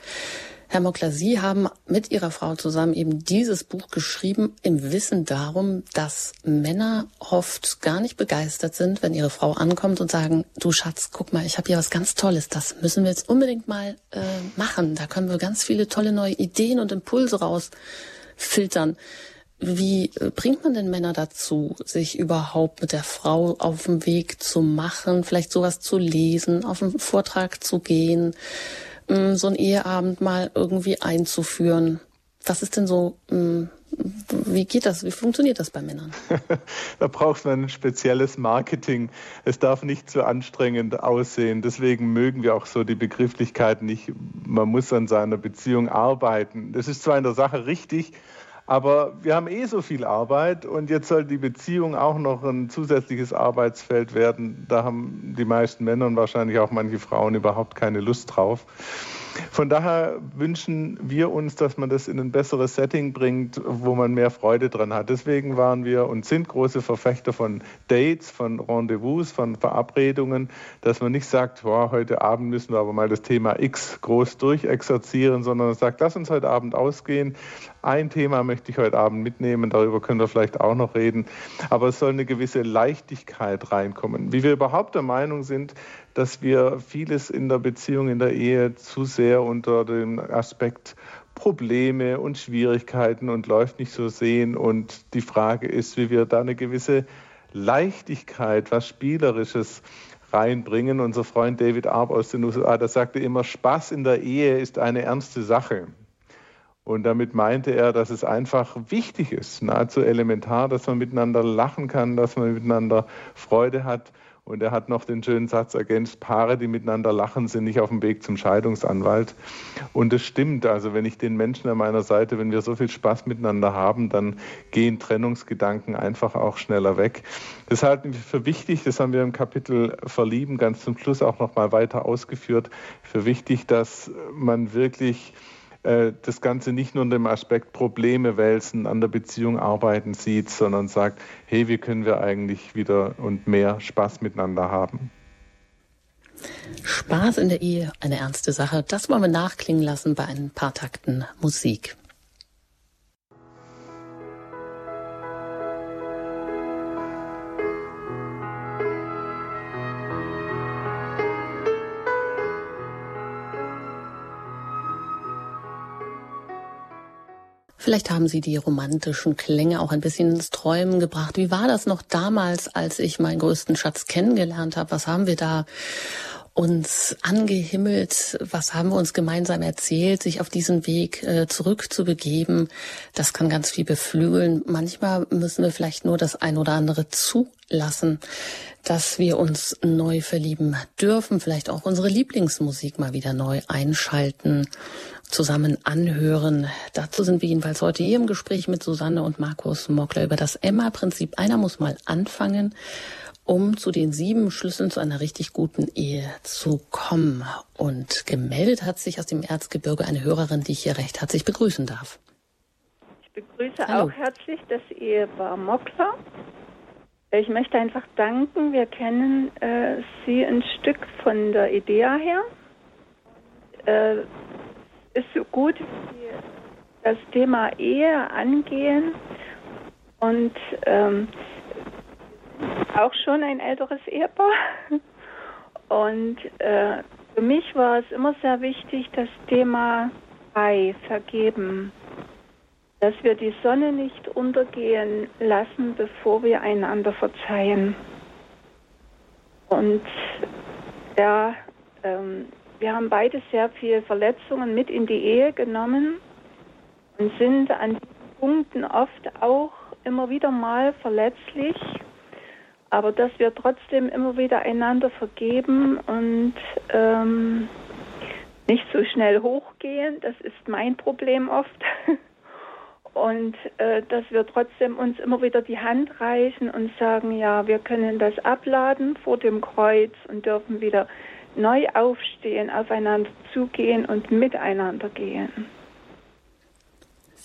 Herr Mockler, Sie haben mit Ihrer Frau zusammen eben dieses Buch geschrieben im Wissen darum, dass Männer oft gar nicht begeistert sind, wenn ihre Frau ankommt und sagen, du Schatz, guck mal, ich habe hier was ganz Tolles, das müssen wir jetzt unbedingt mal äh, machen. Da können wir ganz viele tolle neue Ideen und Impulse rausfiltern. Wie äh, bringt man denn Männer dazu, sich überhaupt mit der Frau auf den Weg zu machen, vielleicht sowas zu lesen, auf einen Vortrag zu gehen? Ähm, so einen Eheabend mal irgendwie einzuführen. Was ist denn so, ähm, wie geht das? Wie funktioniert das bei Männern? da braucht man ein spezielles Marketing. Es darf nicht zu anstrengend aussehen. Deswegen mögen wir auch so die Begrifflichkeit nicht. Man muss an seiner Beziehung arbeiten. Das ist zwar in der Sache richtig, aber wir haben eh so viel Arbeit und jetzt soll die Beziehung auch noch ein zusätzliches Arbeitsfeld werden. Da haben die meisten Männer und wahrscheinlich auch manche Frauen überhaupt keine Lust drauf. Von daher wünschen wir uns, dass man das in ein besseres Setting bringt, wo man mehr Freude dran hat. Deswegen waren wir und sind große Verfechter von Dates, von Rendezvous, von Verabredungen, dass man nicht sagt, boah, heute Abend müssen wir aber mal das Thema X groß durchexerzieren, sondern sagt, lass uns heute Abend ausgehen. Ein Thema möchte ich heute Abend mitnehmen, darüber können wir vielleicht auch noch reden. Aber es soll eine gewisse Leichtigkeit reinkommen. Wie wir überhaupt der Meinung sind, dass wir vieles in der Beziehung, in der Ehe zu sehr unter dem Aspekt Probleme und Schwierigkeiten und läuft nicht so sehen. Und die Frage ist, wie wir da eine gewisse Leichtigkeit, was Spielerisches reinbringen. Unser Freund David Arp aus den USA, der sagte immer, Spaß in der Ehe ist eine ernste Sache. Und damit meinte er, dass es einfach wichtig ist, nahezu elementar, dass man miteinander lachen kann, dass man miteinander Freude hat und er hat noch den schönen Satz ergänzt, Paare, die miteinander lachen, sind nicht auf dem Weg zum Scheidungsanwalt. Und das stimmt. Also wenn ich den Menschen an meiner Seite, wenn wir so viel Spaß miteinander haben, dann gehen Trennungsgedanken einfach auch schneller weg. Das halten wir für wichtig. Das haben wir im Kapitel Verlieben ganz zum Schluss auch noch mal weiter ausgeführt. Für wichtig, dass man wirklich äh, das Ganze nicht nur in dem Aspekt Probleme wälzen, an der Beziehung arbeiten sieht, sondern sagt, hey, wie können wir eigentlich wieder und mehr Spaß miteinander haben? Spaß in der Ehe, eine ernste Sache. Das wollen wir nachklingen lassen bei ein paar Takten Musik. Vielleicht haben Sie die romantischen Klänge auch ein bisschen ins Träumen gebracht. Wie war das noch damals, als ich meinen größten Schatz kennengelernt habe? Was haben wir da uns angehimmelt? Was haben wir uns gemeinsam erzählt, sich auf diesen Weg äh, zurückzubegeben? Das kann ganz viel beflügeln. Manchmal müssen wir vielleicht nur das ein oder andere zulassen, dass wir uns neu verlieben dürfen, vielleicht auch unsere Lieblingsmusik mal wieder neu einschalten zusammen anhören. Dazu sind wir jedenfalls heute hier im Gespräch mit Susanne und Markus Mockler über das Emma-Prinzip. Einer muss mal anfangen, um zu den sieben Schlüsseln zu einer richtig guten Ehe zu kommen. Und gemeldet hat sich aus dem Erzgebirge eine Hörerin, die ich hier recht herzlich begrüßen darf. Ich begrüße Hallo. auch herzlich das Ehepaar Mockler. Ich möchte einfach danken. Wir kennen äh, Sie ein Stück von der Idee her. Äh, ist so gut, wie Sie das Thema Ehe angehen und ähm, auch schon ein älteres Ehepaar. Und äh, für mich war es immer sehr wichtig, das Thema frei, vergeben, dass wir die Sonne nicht untergehen lassen, bevor wir einander verzeihen. Und ja, ähm, wir haben beide sehr viele Verletzungen mit in die Ehe genommen und sind an Punkten oft auch immer wieder mal verletzlich, aber dass wir trotzdem immer wieder einander vergeben und ähm, nicht so schnell hochgehen, das ist mein Problem oft. Und äh, dass wir trotzdem uns immer wieder die Hand reichen und sagen, ja, wir können das abladen vor dem Kreuz und dürfen wieder neu aufstehen, aufeinander zugehen und miteinander gehen.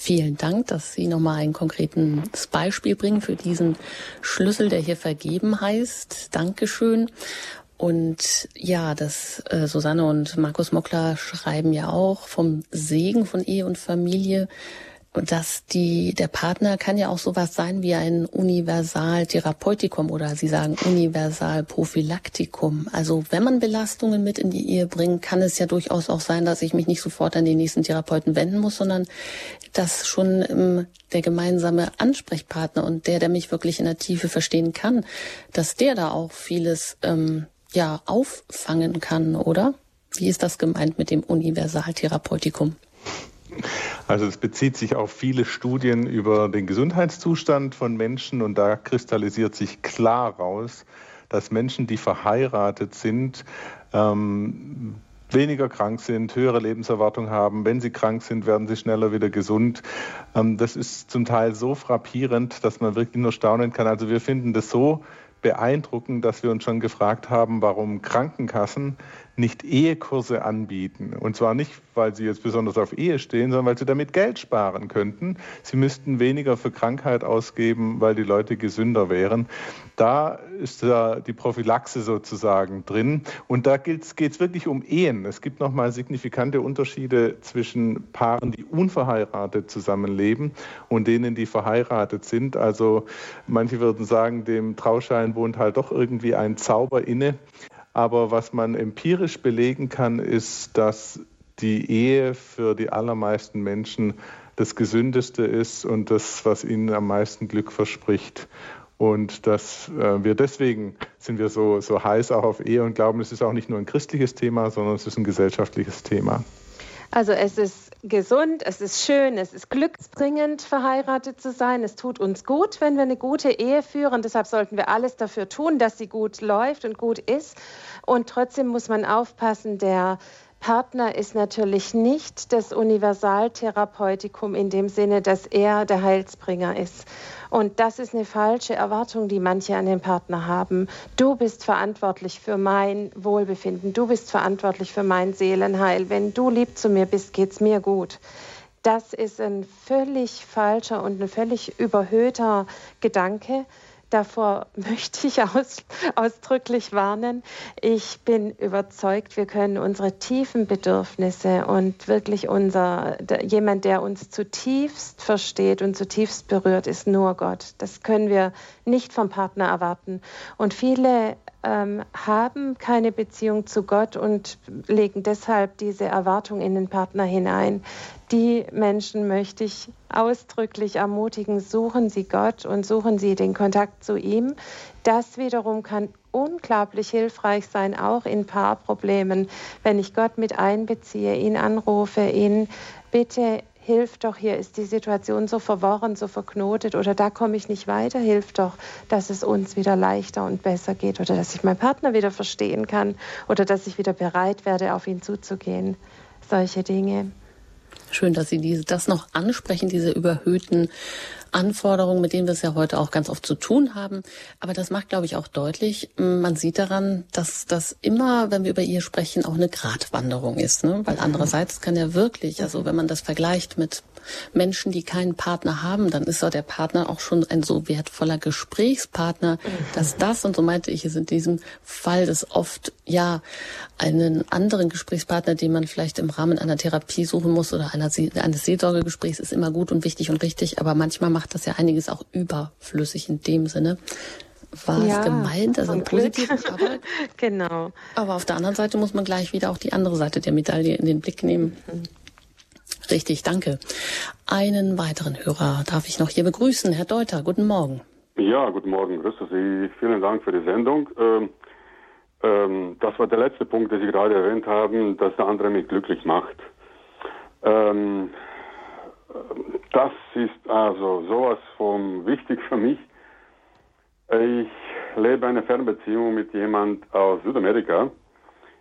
Vielen Dank, dass Sie nochmal ein konkretes Beispiel bringen für diesen Schlüssel, der hier vergeben heißt. Dankeschön. Und ja, das äh, Susanne und Markus Mockler schreiben ja auch vom Segen von Ehe und Familie. Dass die, der Partner kann ja auch sowas sein wie ein Universaltherapeutikum oder Sie sagen Universalprophylaktikum. Also wenn man Belastungen mit in die Ehe bringt, kann es ja durchaus auch sein, dass ich mich nicht sofort an den nächsten Therapeuten wenden muss, sondern dass schon ähm, der gemeinsame Ansprechpartner und der, der mich wirklich in der Tiefe verstehen kann, dass der da auch vieles ähm, ja auffangen kann, oder? Wie ist das gemeint mit dem Universaltherapeutikum? Also es bezieht sich auf viele Studien über den Gesundheitszustand von Menschen und da kristallisiert sich klar raus, dass Menschen, die verheiratet sind, ähm, weniger krank sind, höhere Lebenserwartung haben. Wenn sie krank sind, werden sie schneller wieder gesund. Ähm, das ist zum Teil so frappierend, dass man wirklich nur staunen kann. Also wir finden das so beeindruckend, dass wir uns schon gefragt haben, warum Krankenkassen nicht Ehekurse anbieten. Und zwar nicht, weil sie jetzt besonders auf Ehe stehen, sondern weil sie damit Geld sparen könnten. Sie müssten weniger für Krankheit ausgeben, weil die Leute gesünder wären. Da ist ja die Prophylaxe sozusagen drin. Und da geht es wirklich um Ehen. Es gibt nochmal signifikante Unterschiede zwischen Paaren, die unverheiratet zusammenleben und denen, die verheiratet sind. Also manche würden sagen, dem Trauschein wohnt halt doch irgendwie ein Zauber inne. Aber was man empirisch belegen kann, ist, dass die Ehe für die allermeisten Menschen das Gesündeste ist und das, was ihnen am meisten Glück verspricht. Und dass äh, wir deswegen sind wir so, so heiß auch auf Ehe und glauben, es ist auch nicht nur ein christliches Thema, sondern es ist ein gesellschaftliches Thema. Also es ist gesund, es ist schön, es ist glücksbringend, verheiratet zu sein. Es tut uns gut, wenn wir eine gute Ehe führen. Deshalb sollten wir alles dafür tun, dass sie gut läuft und gut ist. Und trotzdem muss man aufpassen, der Partner ist natürlich nicht das Universaltherapeutikum in dem Sinne, dass er der Heilsbringer ist. Und das ist eine falsche Erwartung, die manche an den Partner haben. Du bist verantwortlich für mein Wohlbefinden. Du bist verantwortlich für mein Seelenheil. Wenn du lieb zu mir bist, geht's mir gut. Das ist ein völlig falscher und ein völlig überhöhter Gedanke. Davor möchte ich aus, ausdrücklich warnen. Ich bin überzeugt, wir können unsere tiefen Bedürfnisse und wirklich unser, jemand, der uns zutiefst versteht und zutiefst berührt, ist nur Gott. Das können wir nicht vom Partner erwarten. Und viele ähm, haben keine Beziehung zu Gott und legen deshalb diese Erwartung in den Partner hinein. Die Menschen möchte ich ausdrücklich ermutigen, suchen Sie Gott und suchen Sie den Kontakt zu ihm. Das wiederum kann unglaublich hilfreich sein, auch in Paarproblemen, wenn ich Gott mit einbeziehe, ihn anrufe, ihn bitte hilf doch, hier ist die Situation so verworren, so verknotet oder da komme ich nicht weiter, hilf doch, dass es uns wieder leichter und besser geht oder dass ich meinen Partner wieder verstehen kann oder dass ich wieder bereit werde, auf ihn zuzugehen. Solche Dinge. Schön, dass Sie diese, das noch ansprechen, diese überhöhten Anforderungen, mit denen wir es ja heute auch ganz oft zu tun haben. Aber das macht, glaube ich, auch deutlich, man sieht daran, dass das immer, wenn wir über ihr sprechen, auch eine Gratwanderung ist. Ne? Weil andererseits kann ja wirklich, also wenn man das vergleicht mit Menschen, die keinen Partner haben, dann ist ja der Partner auch schon ein so wertvoller Gesprächspartner, dass das, und so meinte ich es in diesem Fall, das oft ja einen anderen Gesprächspartner, den man vielleicht im Rahmen einer Therapie suchen muss oder einer, eines Seelsorgegesprächs, ist immer gut und wichtig und richtig, aber manchmal macht das ja einiges auch überflüssig in dem Sinne. war ja, es gemeint, also positiv. Aber, genau. Aber auf der anderen Seite muss man gleich wieder auch die andere Seite der Medaille in den Blick nehmen. Mhm. Richtig, danke. Einen weiteren Hörer darf ich noch hier begrüßen. Herr Deuter, guten Morgen. Ja, guten Morgen. Grüße Sie. Vielen Dank für die Sendung. Ähm, ähm, das war der letzte Punkt, den Sie gerade erwähnt haben, dass der andere mich glücklich macht. Ähm, das ist also sowas von wichtig für mich. Ich lebe eine Fernbeziehung mit jemand aus Südamerika.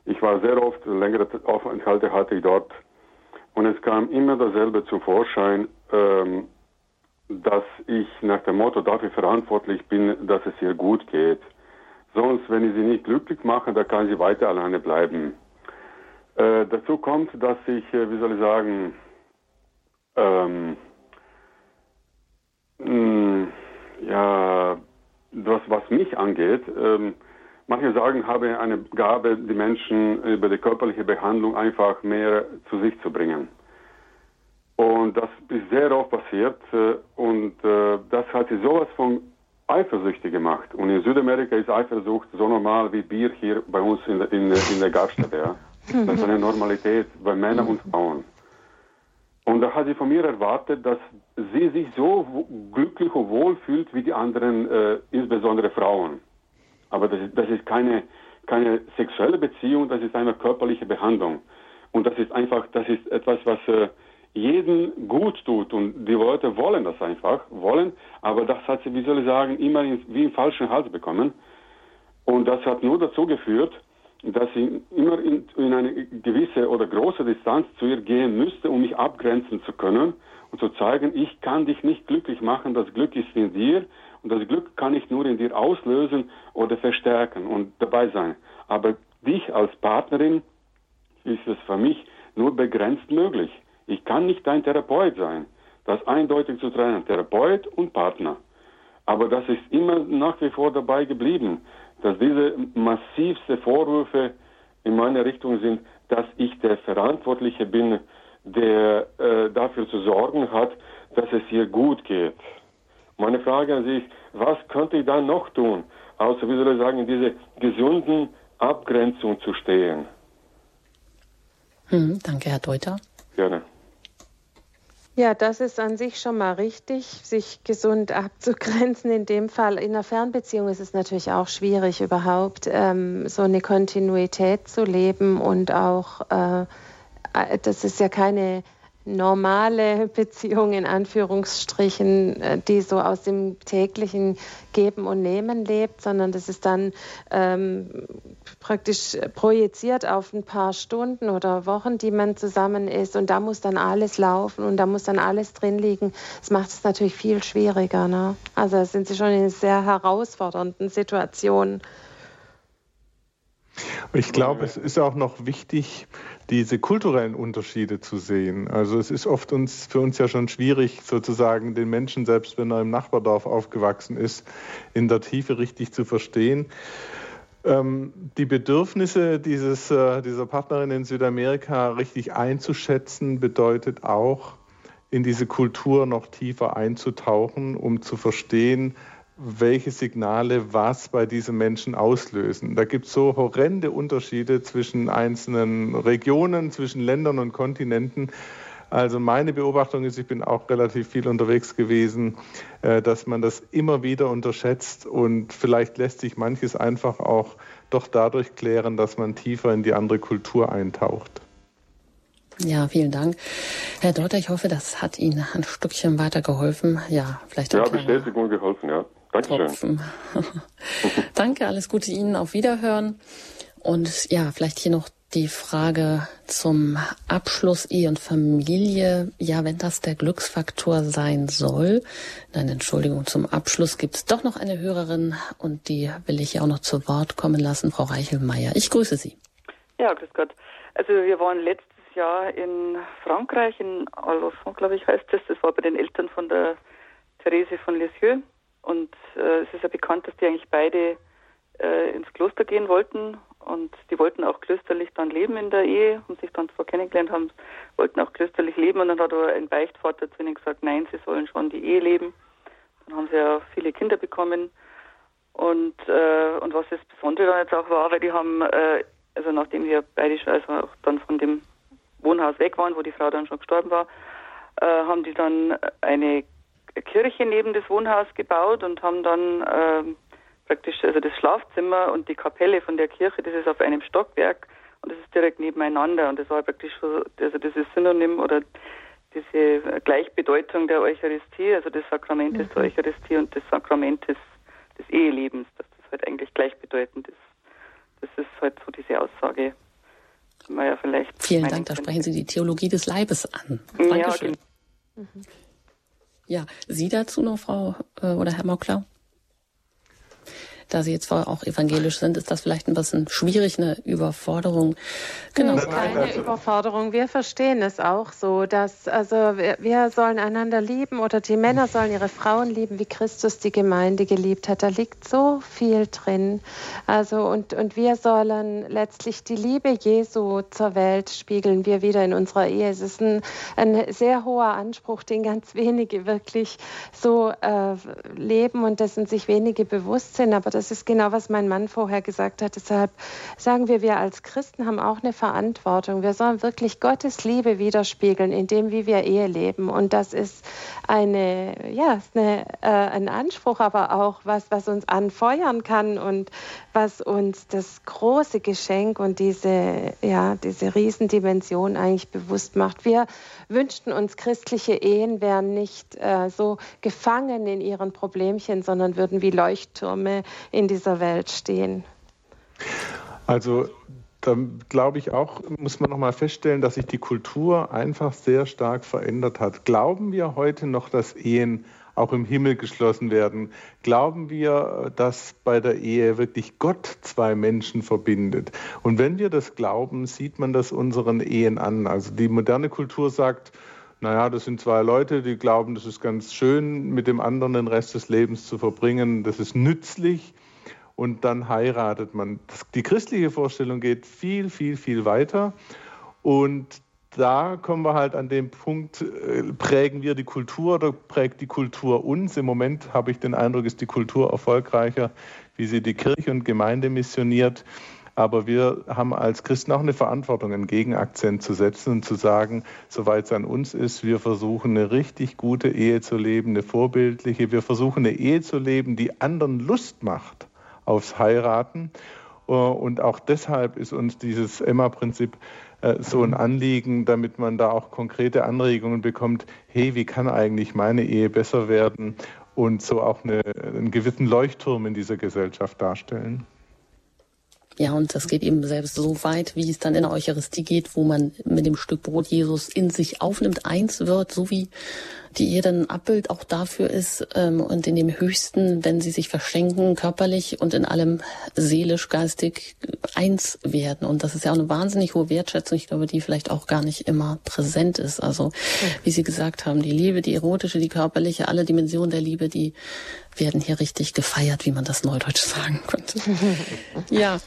Ich war sehr oft, längere Aufenthalte hatte ich dort. Und es kam immer dasselbe zum Vorschein, ähm, dass ich nach dem Motto dafür verantwortlich bin, dass es ihr gut geht. Sonst, wenn ich sie nicht glücklich mache, dann kann sie weiter alleine bleiben. Äh, dazu kommt, dass ich, äh, wie soll ich sagen, ähm, mh, hm, ja, das, was mich angeht, ähm, manche sagen, habe eine Gabe, die Menschen über die körperliche Behandlung einfach mehr zu sich zu bringen. Und das ist sehr oft passiert äh, und äh, das hat sie sowas von eifersüchtig gemacht. Und in Südamerika ist Eifersucht so normal wie Bier hier bei uns in, der, in, in der Gaststätte. Ja. Das ist eine Normalität bei Männern und Frauen. Und da hat sie von mir erwartet, dass sie sich so glücklich und wohl fühlt wie die anderen, äh, insbesondere Frauen. Aber das das ist keine, keine sexuelle Beziehung, das ist eine körperliche Behandlung. Und das ist einfach, das ist etwas, was äh, jeden gut tut. Und die Leute wollen das einfach, wollen, aber das hat sie, wie soll ich sagen, immer in, wie im falschen Hals bekommen. Und das hat nur dazu geführt, dass ich immer in, in, eine gewisse oder große Distanz zu ihr gehen müsste, um mich abgrenzen zu können und zu zeigen, ich kann dich nicht glücklich machen, das Glück ist in dir und das Glück kann ich nur in dir auslösen oder verstärken und dabei sein. Aber dich als Partnerin ist es für mich nur begrenzt möglich. Ich kann nicht dein Therapeut sein. Das eindeutig zu trennen, Therapeut und Partner. Aber das ist immer nach wie vor dabei geblieben dass diese massivste Vorwürfe in meine Richtung sind, dass ich der Verantwortliche bin, der äh, dafür zu sorgen hat, dass es ihr gut geht. Meine Frage an Sie ist, was könnte ich dann noch tun, außer, wie soll ich sagen, in diese gesunden Abgrenzung zu stehen? Hm, danke, Herr Deuter. Gerne. Ja, das ist an sich schon mal richtig, sich gesund abzugrenzen. In dem Fall in einer Fernbeziehung ist es natürlich auch schwierig, überhaupt ähm, so eine Kontinuität zu leben und auch, äh, äh das ist ja keine normale Beziehung in Anführungsstrichen, äh, die so aus dem täglichen Geben und Nehmen lebt, sondern das ist dann ähm, praktisch projiziert auf ein paar Stunden oder Wochen, die man zusammen ist und da muss dann alles laufen und da muss dann alles drin liegen. Das macht es natürlich viel schwieriger. Ne? Also sind sie schon in sehr herausfordernden Situationen. Ich glaube, es ist auch noch wichtig, diese kulturellen Unterschiede zu sehen. Also es ist oft uns, für uns ja schon schwierig, sozusagen den Menschen, selbst wenn er im Nachbardorf aufgewachsen ist, in der Tiefe richtig zu verstehen. Ähm, die Bedürfnisse dieses, äh, dieser Partnerin in Südamerika richtig einzuschätzen, bedeutet auch, in diese Kultur noch tiefer einzutauchen, um zu verstehen, welche Signale was bei diesen Menschen auslösen. Da gibt es so horrende Unterschiede zwischen einzelnen Regionen, zwischen Ländern und Kontinenten. Also meine Beobachtung ist, ich bin auch relativ viel unterwegs gewesen, äh, dass man das immer wieder unterschätzt und vielleicht lässt sich manches einfach auch doch dadurch klären, dass man tiefer in die andere Kultur eintaucht. Ja, vielen Dank. Herr Dotter, ich hoffe, das hat Ihnen ein Stückchen weitergeholfen. Ja, vielleicht auch. Ja, Bestätigung geholfen, ja. Dankeschön. Danke, alles Gute Ihnen, auf Wiederhören. Und ja, vielleicht hier noch die Frage zum Abschluss Ehe und Familie. Ja, wenn das der Glücksfaktor sein soll, nein, Entschuldigung, zum Abschluss gibt es doch noch eine Hörerin und die will ich ja auch noch zu Wort kommen lassen, Frau Reichelmeier. Ich grüße Sie. Ja, grüß Gott. Also wir waren letztes Jahr in Frankreich, in Alençon, glaube ich, heißt es. Das. das war bei den Eltern von der Therese von Lisieux. Und äh, es ist ja bekannt, dass die eigentlich beide äh, ins Kloster gehen wollten. Und die wollten auch klösterlich dann leben in der Ehe, haben sich dann zwar kennengelernt, haben, wollten auch klösterlich leben. Und dann hat aber ein Beichtvater zu ihnen gesagt, nein, sie sollen schon die Ehe leben. Dann haben sie ja viele Kinder bekommen. Und, äh, und was das Besondere dann jetzt auch war, weil die haben, äh, also nachdem wir beide schon, also auch dann von dem Wohnhaus weg waren, wo die Frau dann schon gestorben war, äh, haben die dann eine Kirche neben das Wohnhaus gebaut und haben dann äh, praktisch also das Schlafzimmer und die Kapelle von der Kirche, das ist auf einem Stockwerk und das ist direkt nebeneinander und das war praktisch so, also das ist Synonym oder diese Gleichbedeutung der Eucharistie, also des Sakramentes mhm. der Eucharistie und des Sakramentes des Ehelebens, dass das halt eigentlich gleichbedeutend ist. Das ist halt so diese Aussage, man ja vielleicht. Vielen Dank, da sprechen Sie die Theologie des Leibes an. Dankeschön. Ja, genau. mhm. Ja, Sie dazu noch, Frau äh, oder Herr Mocklau? Da Sie jetzt auch evangelisch sind, ist das vielleicht ein bisschen schwierig, eine Überforderung. Genau. Nee, keine Überforderung. Wir verstehen es auch so, dass also wir, wir sollen einander lieben oder die Männer sollen ihre Frauen lieben, wie Christus die Gemeinde geliebt hat. Da liegt so viel drin. Also und, und wir sollen letztlich die Liebe Jesu zur Welt spiegeln, wir wieder in unserer Ehe. Es ist ein, ein sehr hoher Anspruch, den ganz wenige wirklich so äh, leben und dessen sich wenige bewusst sind. Aber das ist genau, was mein Mann vorher gesagt hat. Deshalb sagen wir, wir als Christen haben auch eine Verantwortung. Wir sollen wirklich Gottes Liebe widerspiegeln, in dem, wie wir Ehe leben. Und das ist eine, ja, eine, äh, ein Anspruch, aber auch was, was uns anfeuern kann und was uns das große Geschenk und diese, ja, diese Riesendimension eigentlich bewusst macht. Wir wünschten uns, christliche Ehen wären nicht äh, so gefangen in ihren Problemchen, sondern würden wie Leuchttürme in dieser Welt stehen. Also da glaube ich auch, muss man nochmal feststellen, dass sich die Kultur einfach sehr stark verändert hat. Glauben wir heute noch, dass Ehen auch im Himmel geschlossen werden? Glauben wir, dass bei der Ehe wirklich Gott zwei Menschen verbindet? Und wenn wir das glauben, sieht man das unseren Ehen an. Also die moderne Kultur sagt, naja, das sind zwei Leute, die glauben, das ist ganz schön, mit dem anderen den Rest des Lebens zu verbringen. Das ist nützlich und dann heiratet man. Die christliche Vorstellung geht viel, viel, viel weiter. Und da kommen wir halt an den Punkt, äh, prägen wir die Kultur oder prägt die Kultur uns? Im Moment habe ich den Eindruck, ist die Kultur erfolgreicher, wie sie die Kirche und Gemeinde missioniert. Aber wir haben als Christen auch eine Verantwortung, einen Gegenakzent zu setzen und zu sagen, soweit es an uns ist, wir versuchen eine richtig gute Ehe zu leben, eine vorbildliche. Wir versuchen eine Ehe zu leben, die anderen Lust macht aufs Heiraten. Und auch deshalb ist uns dieses Emma-Prinzip äh, so ein Anliegen, damit man da auch konkrete Anregungen bekommt, hey, wie kann eigentlich meine Ehe besser werden und so auch eine, einen gewissen Leuchtturm in dieser Gesellschaft darstellen. Ja, und das geht eben selbst so weit, wie es dann in der Eucharistie geht, wo man mit dem Stück Brot Jesus in sich aufnimmt, eins wird, so wie die Ehe dann Abbild auch dafür ist ähm, und in dem Höchsten, wenn sie sich verschenken, körperlich und in allem seelisch, geistig eins werden. Und das ist ja auch eine wahnsinnig hohe Wertschätzung, ich glaube, die vielleicht auch gar nicht immer präsent ist. Also, wie Sie gesagt haben, die Liebe, die erotische, die körperliche, alle Dimensionen der Liebe, die werden hier richtig gefeiert, wie man das neudeutsch sagen könnte. ja.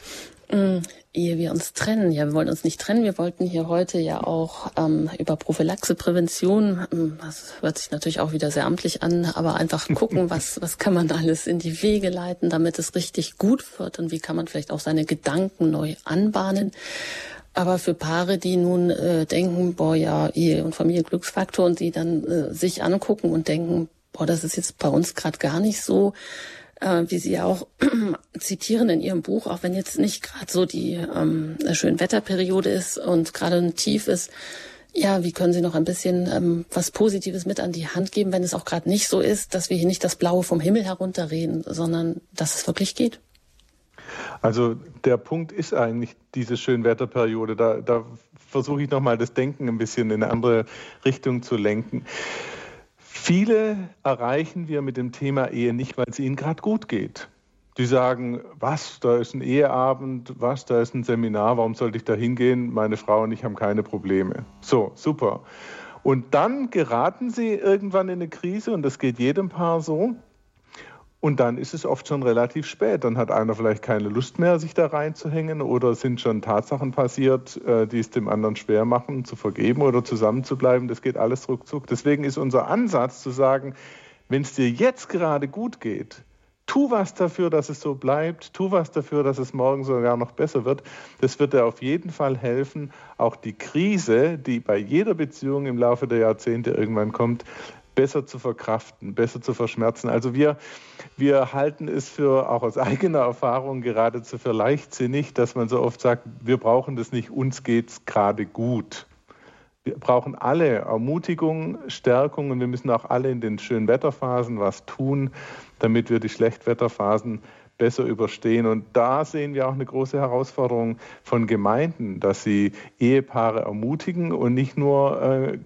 Ehe wir uns trennen. Ja, wir wollen uns nicht trennen. Wir wollten hier heute ja auch ähm, über Prophylaxe, Prävention, ähm, das hört sich natürlich auch wieder sehr amtlich an, aber einfach gucken, was, was kann man alles in die Wege leiten, damit es richtig gut wird und wie kann man vielleicht auch seine Gedanken neu anbahnen. Aber für Paare, die nun äh, denken, boah, ja, Ehe und Familie Glücksfaktor und die dann äh, sich angucken und denken, boah, das ist jetzt bei uns gerade gar nicht so, äh, wie Sie ja auch zitieren in Ihrem Buch, auch wenn jetzt nicht gerade so die ähm, schöne Wetterperiode ist und gerade ein Tief ist, ja, wie können Sie noch ein bisschen ähm, was Positives mit an die Hand geben, wenn es auch gerade nicht so ist, dass wir hier nicht das Blaue vom Himmel herunterreden, sondern dass es wirklich geht? Also der Punkt ist eigentlich diese Schönwetterperiode. Da, da versuche ich nochmal das Denken ein bisschen in eine andere Richtung zu lenken. Viele erreichen wir mit dem Thema Ehe nicht, weil es ihnen gerade gut geht. Die sagen, was, da ist ein Eheabend, was, da ist ein Seminar, warum sollte ich da hingehen? Meine Frau und ich haben keine Probleme. So, super. Und dann geraten sie irgendwann in eine Krise und das geht jedem Paar so. Und dann ist es oft schon relativ spät. Dann hat einer vielleicht keine Lust mehr, sich da reinzuhängen oder sind schon Tatsachen passiert, äh, die es dem anderen schwer machen, zu vergeben oder zusammenzubleiben. Das geht alles ruckzuck. Deswegen ist unser Ansatz zu sagen, wenn es dir jetzt gerade gut geht, tu was dafür, dass es so bleibt, tu was dafür, dass es morgen sogar noch besser wird. Das wird dir auf jeden Fall helfen, auch die Krise, die bei jeder Beziehung im Laufe der Jahrzehnte irgendwann kommt, besser zu verkraften, besser zu verschmerzen. Also wir, wir halten es für, auch aus eigener Erfahrung, geradezu für leichtsinnig, dass man so oft sagt, wir brauchen das nicht, uns geht es gerade gut. Wir brauchen alle Ermutigung, Stärkung und wir müssen auch alle in den schönen Wetterphasen was tun, damit wir die Schlechtwetterphasen besser überstehen. Und da sehen wir auch eine große Herausforderung von Gemeinden, dass sie Ehepaare ermutigen und nicht nur äh,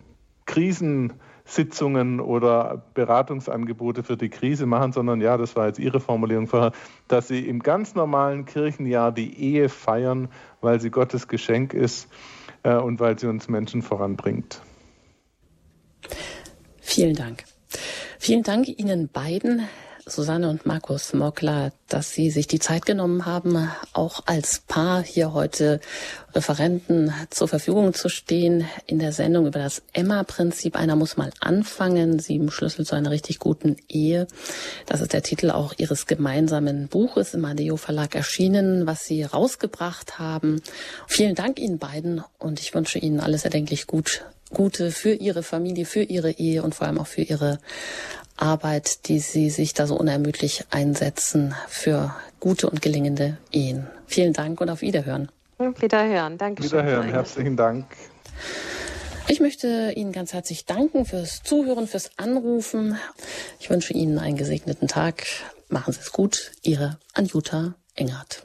Krisensitzungen oder Beratungsangebote für die Krise machen, sondern ja, das war jetzt Ihre Formulierung vorher, dass sie im ganz normalen Kirchenjahr die Ehe feiern, weil sie Gottes Geschenk ist äh, und weil sie uns Menschen voranbringt. Vielen Dank. Vielen Dank Ihnen beiden, Susanne und Markus Mockler, dass Sie sich die Zeit genommen haben, auch als Paar hier heute Referenten zur Verfügung zu stehen in der Sendung über das Emma-Prinzip. Einer muss mal anfangen. Sieben Schlüssel zu einer richtig guten Ehe. Das ist der Titel auch Ihres gemeinsamen Buches im Adeo Verlag erschienen, was Sie rausgebracht haben. Vielen Dank Ihnen beiden und ich wünsche Ihnen alles erdenklich gut Gute für Ihre Familie, für Ihre Ehe und vor allem auch für Ihre Arbeit, die Sie sich da so unermüdlich einsetzen für gute und gelingende Ehen. Vielen Dank und auf Wiederhören. Wiederhören, danke schön. Wiederhören, herzlichen Dank. Ich möchte Ihnen ganz herzlich danken fürs Zuhören, fürs Anrufen. Ich wünsche Ihnen einen gesegneten Tag. Machen Sie es gut. Ihre Anjuta Engert.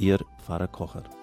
Ihr Pfarrer Kocher.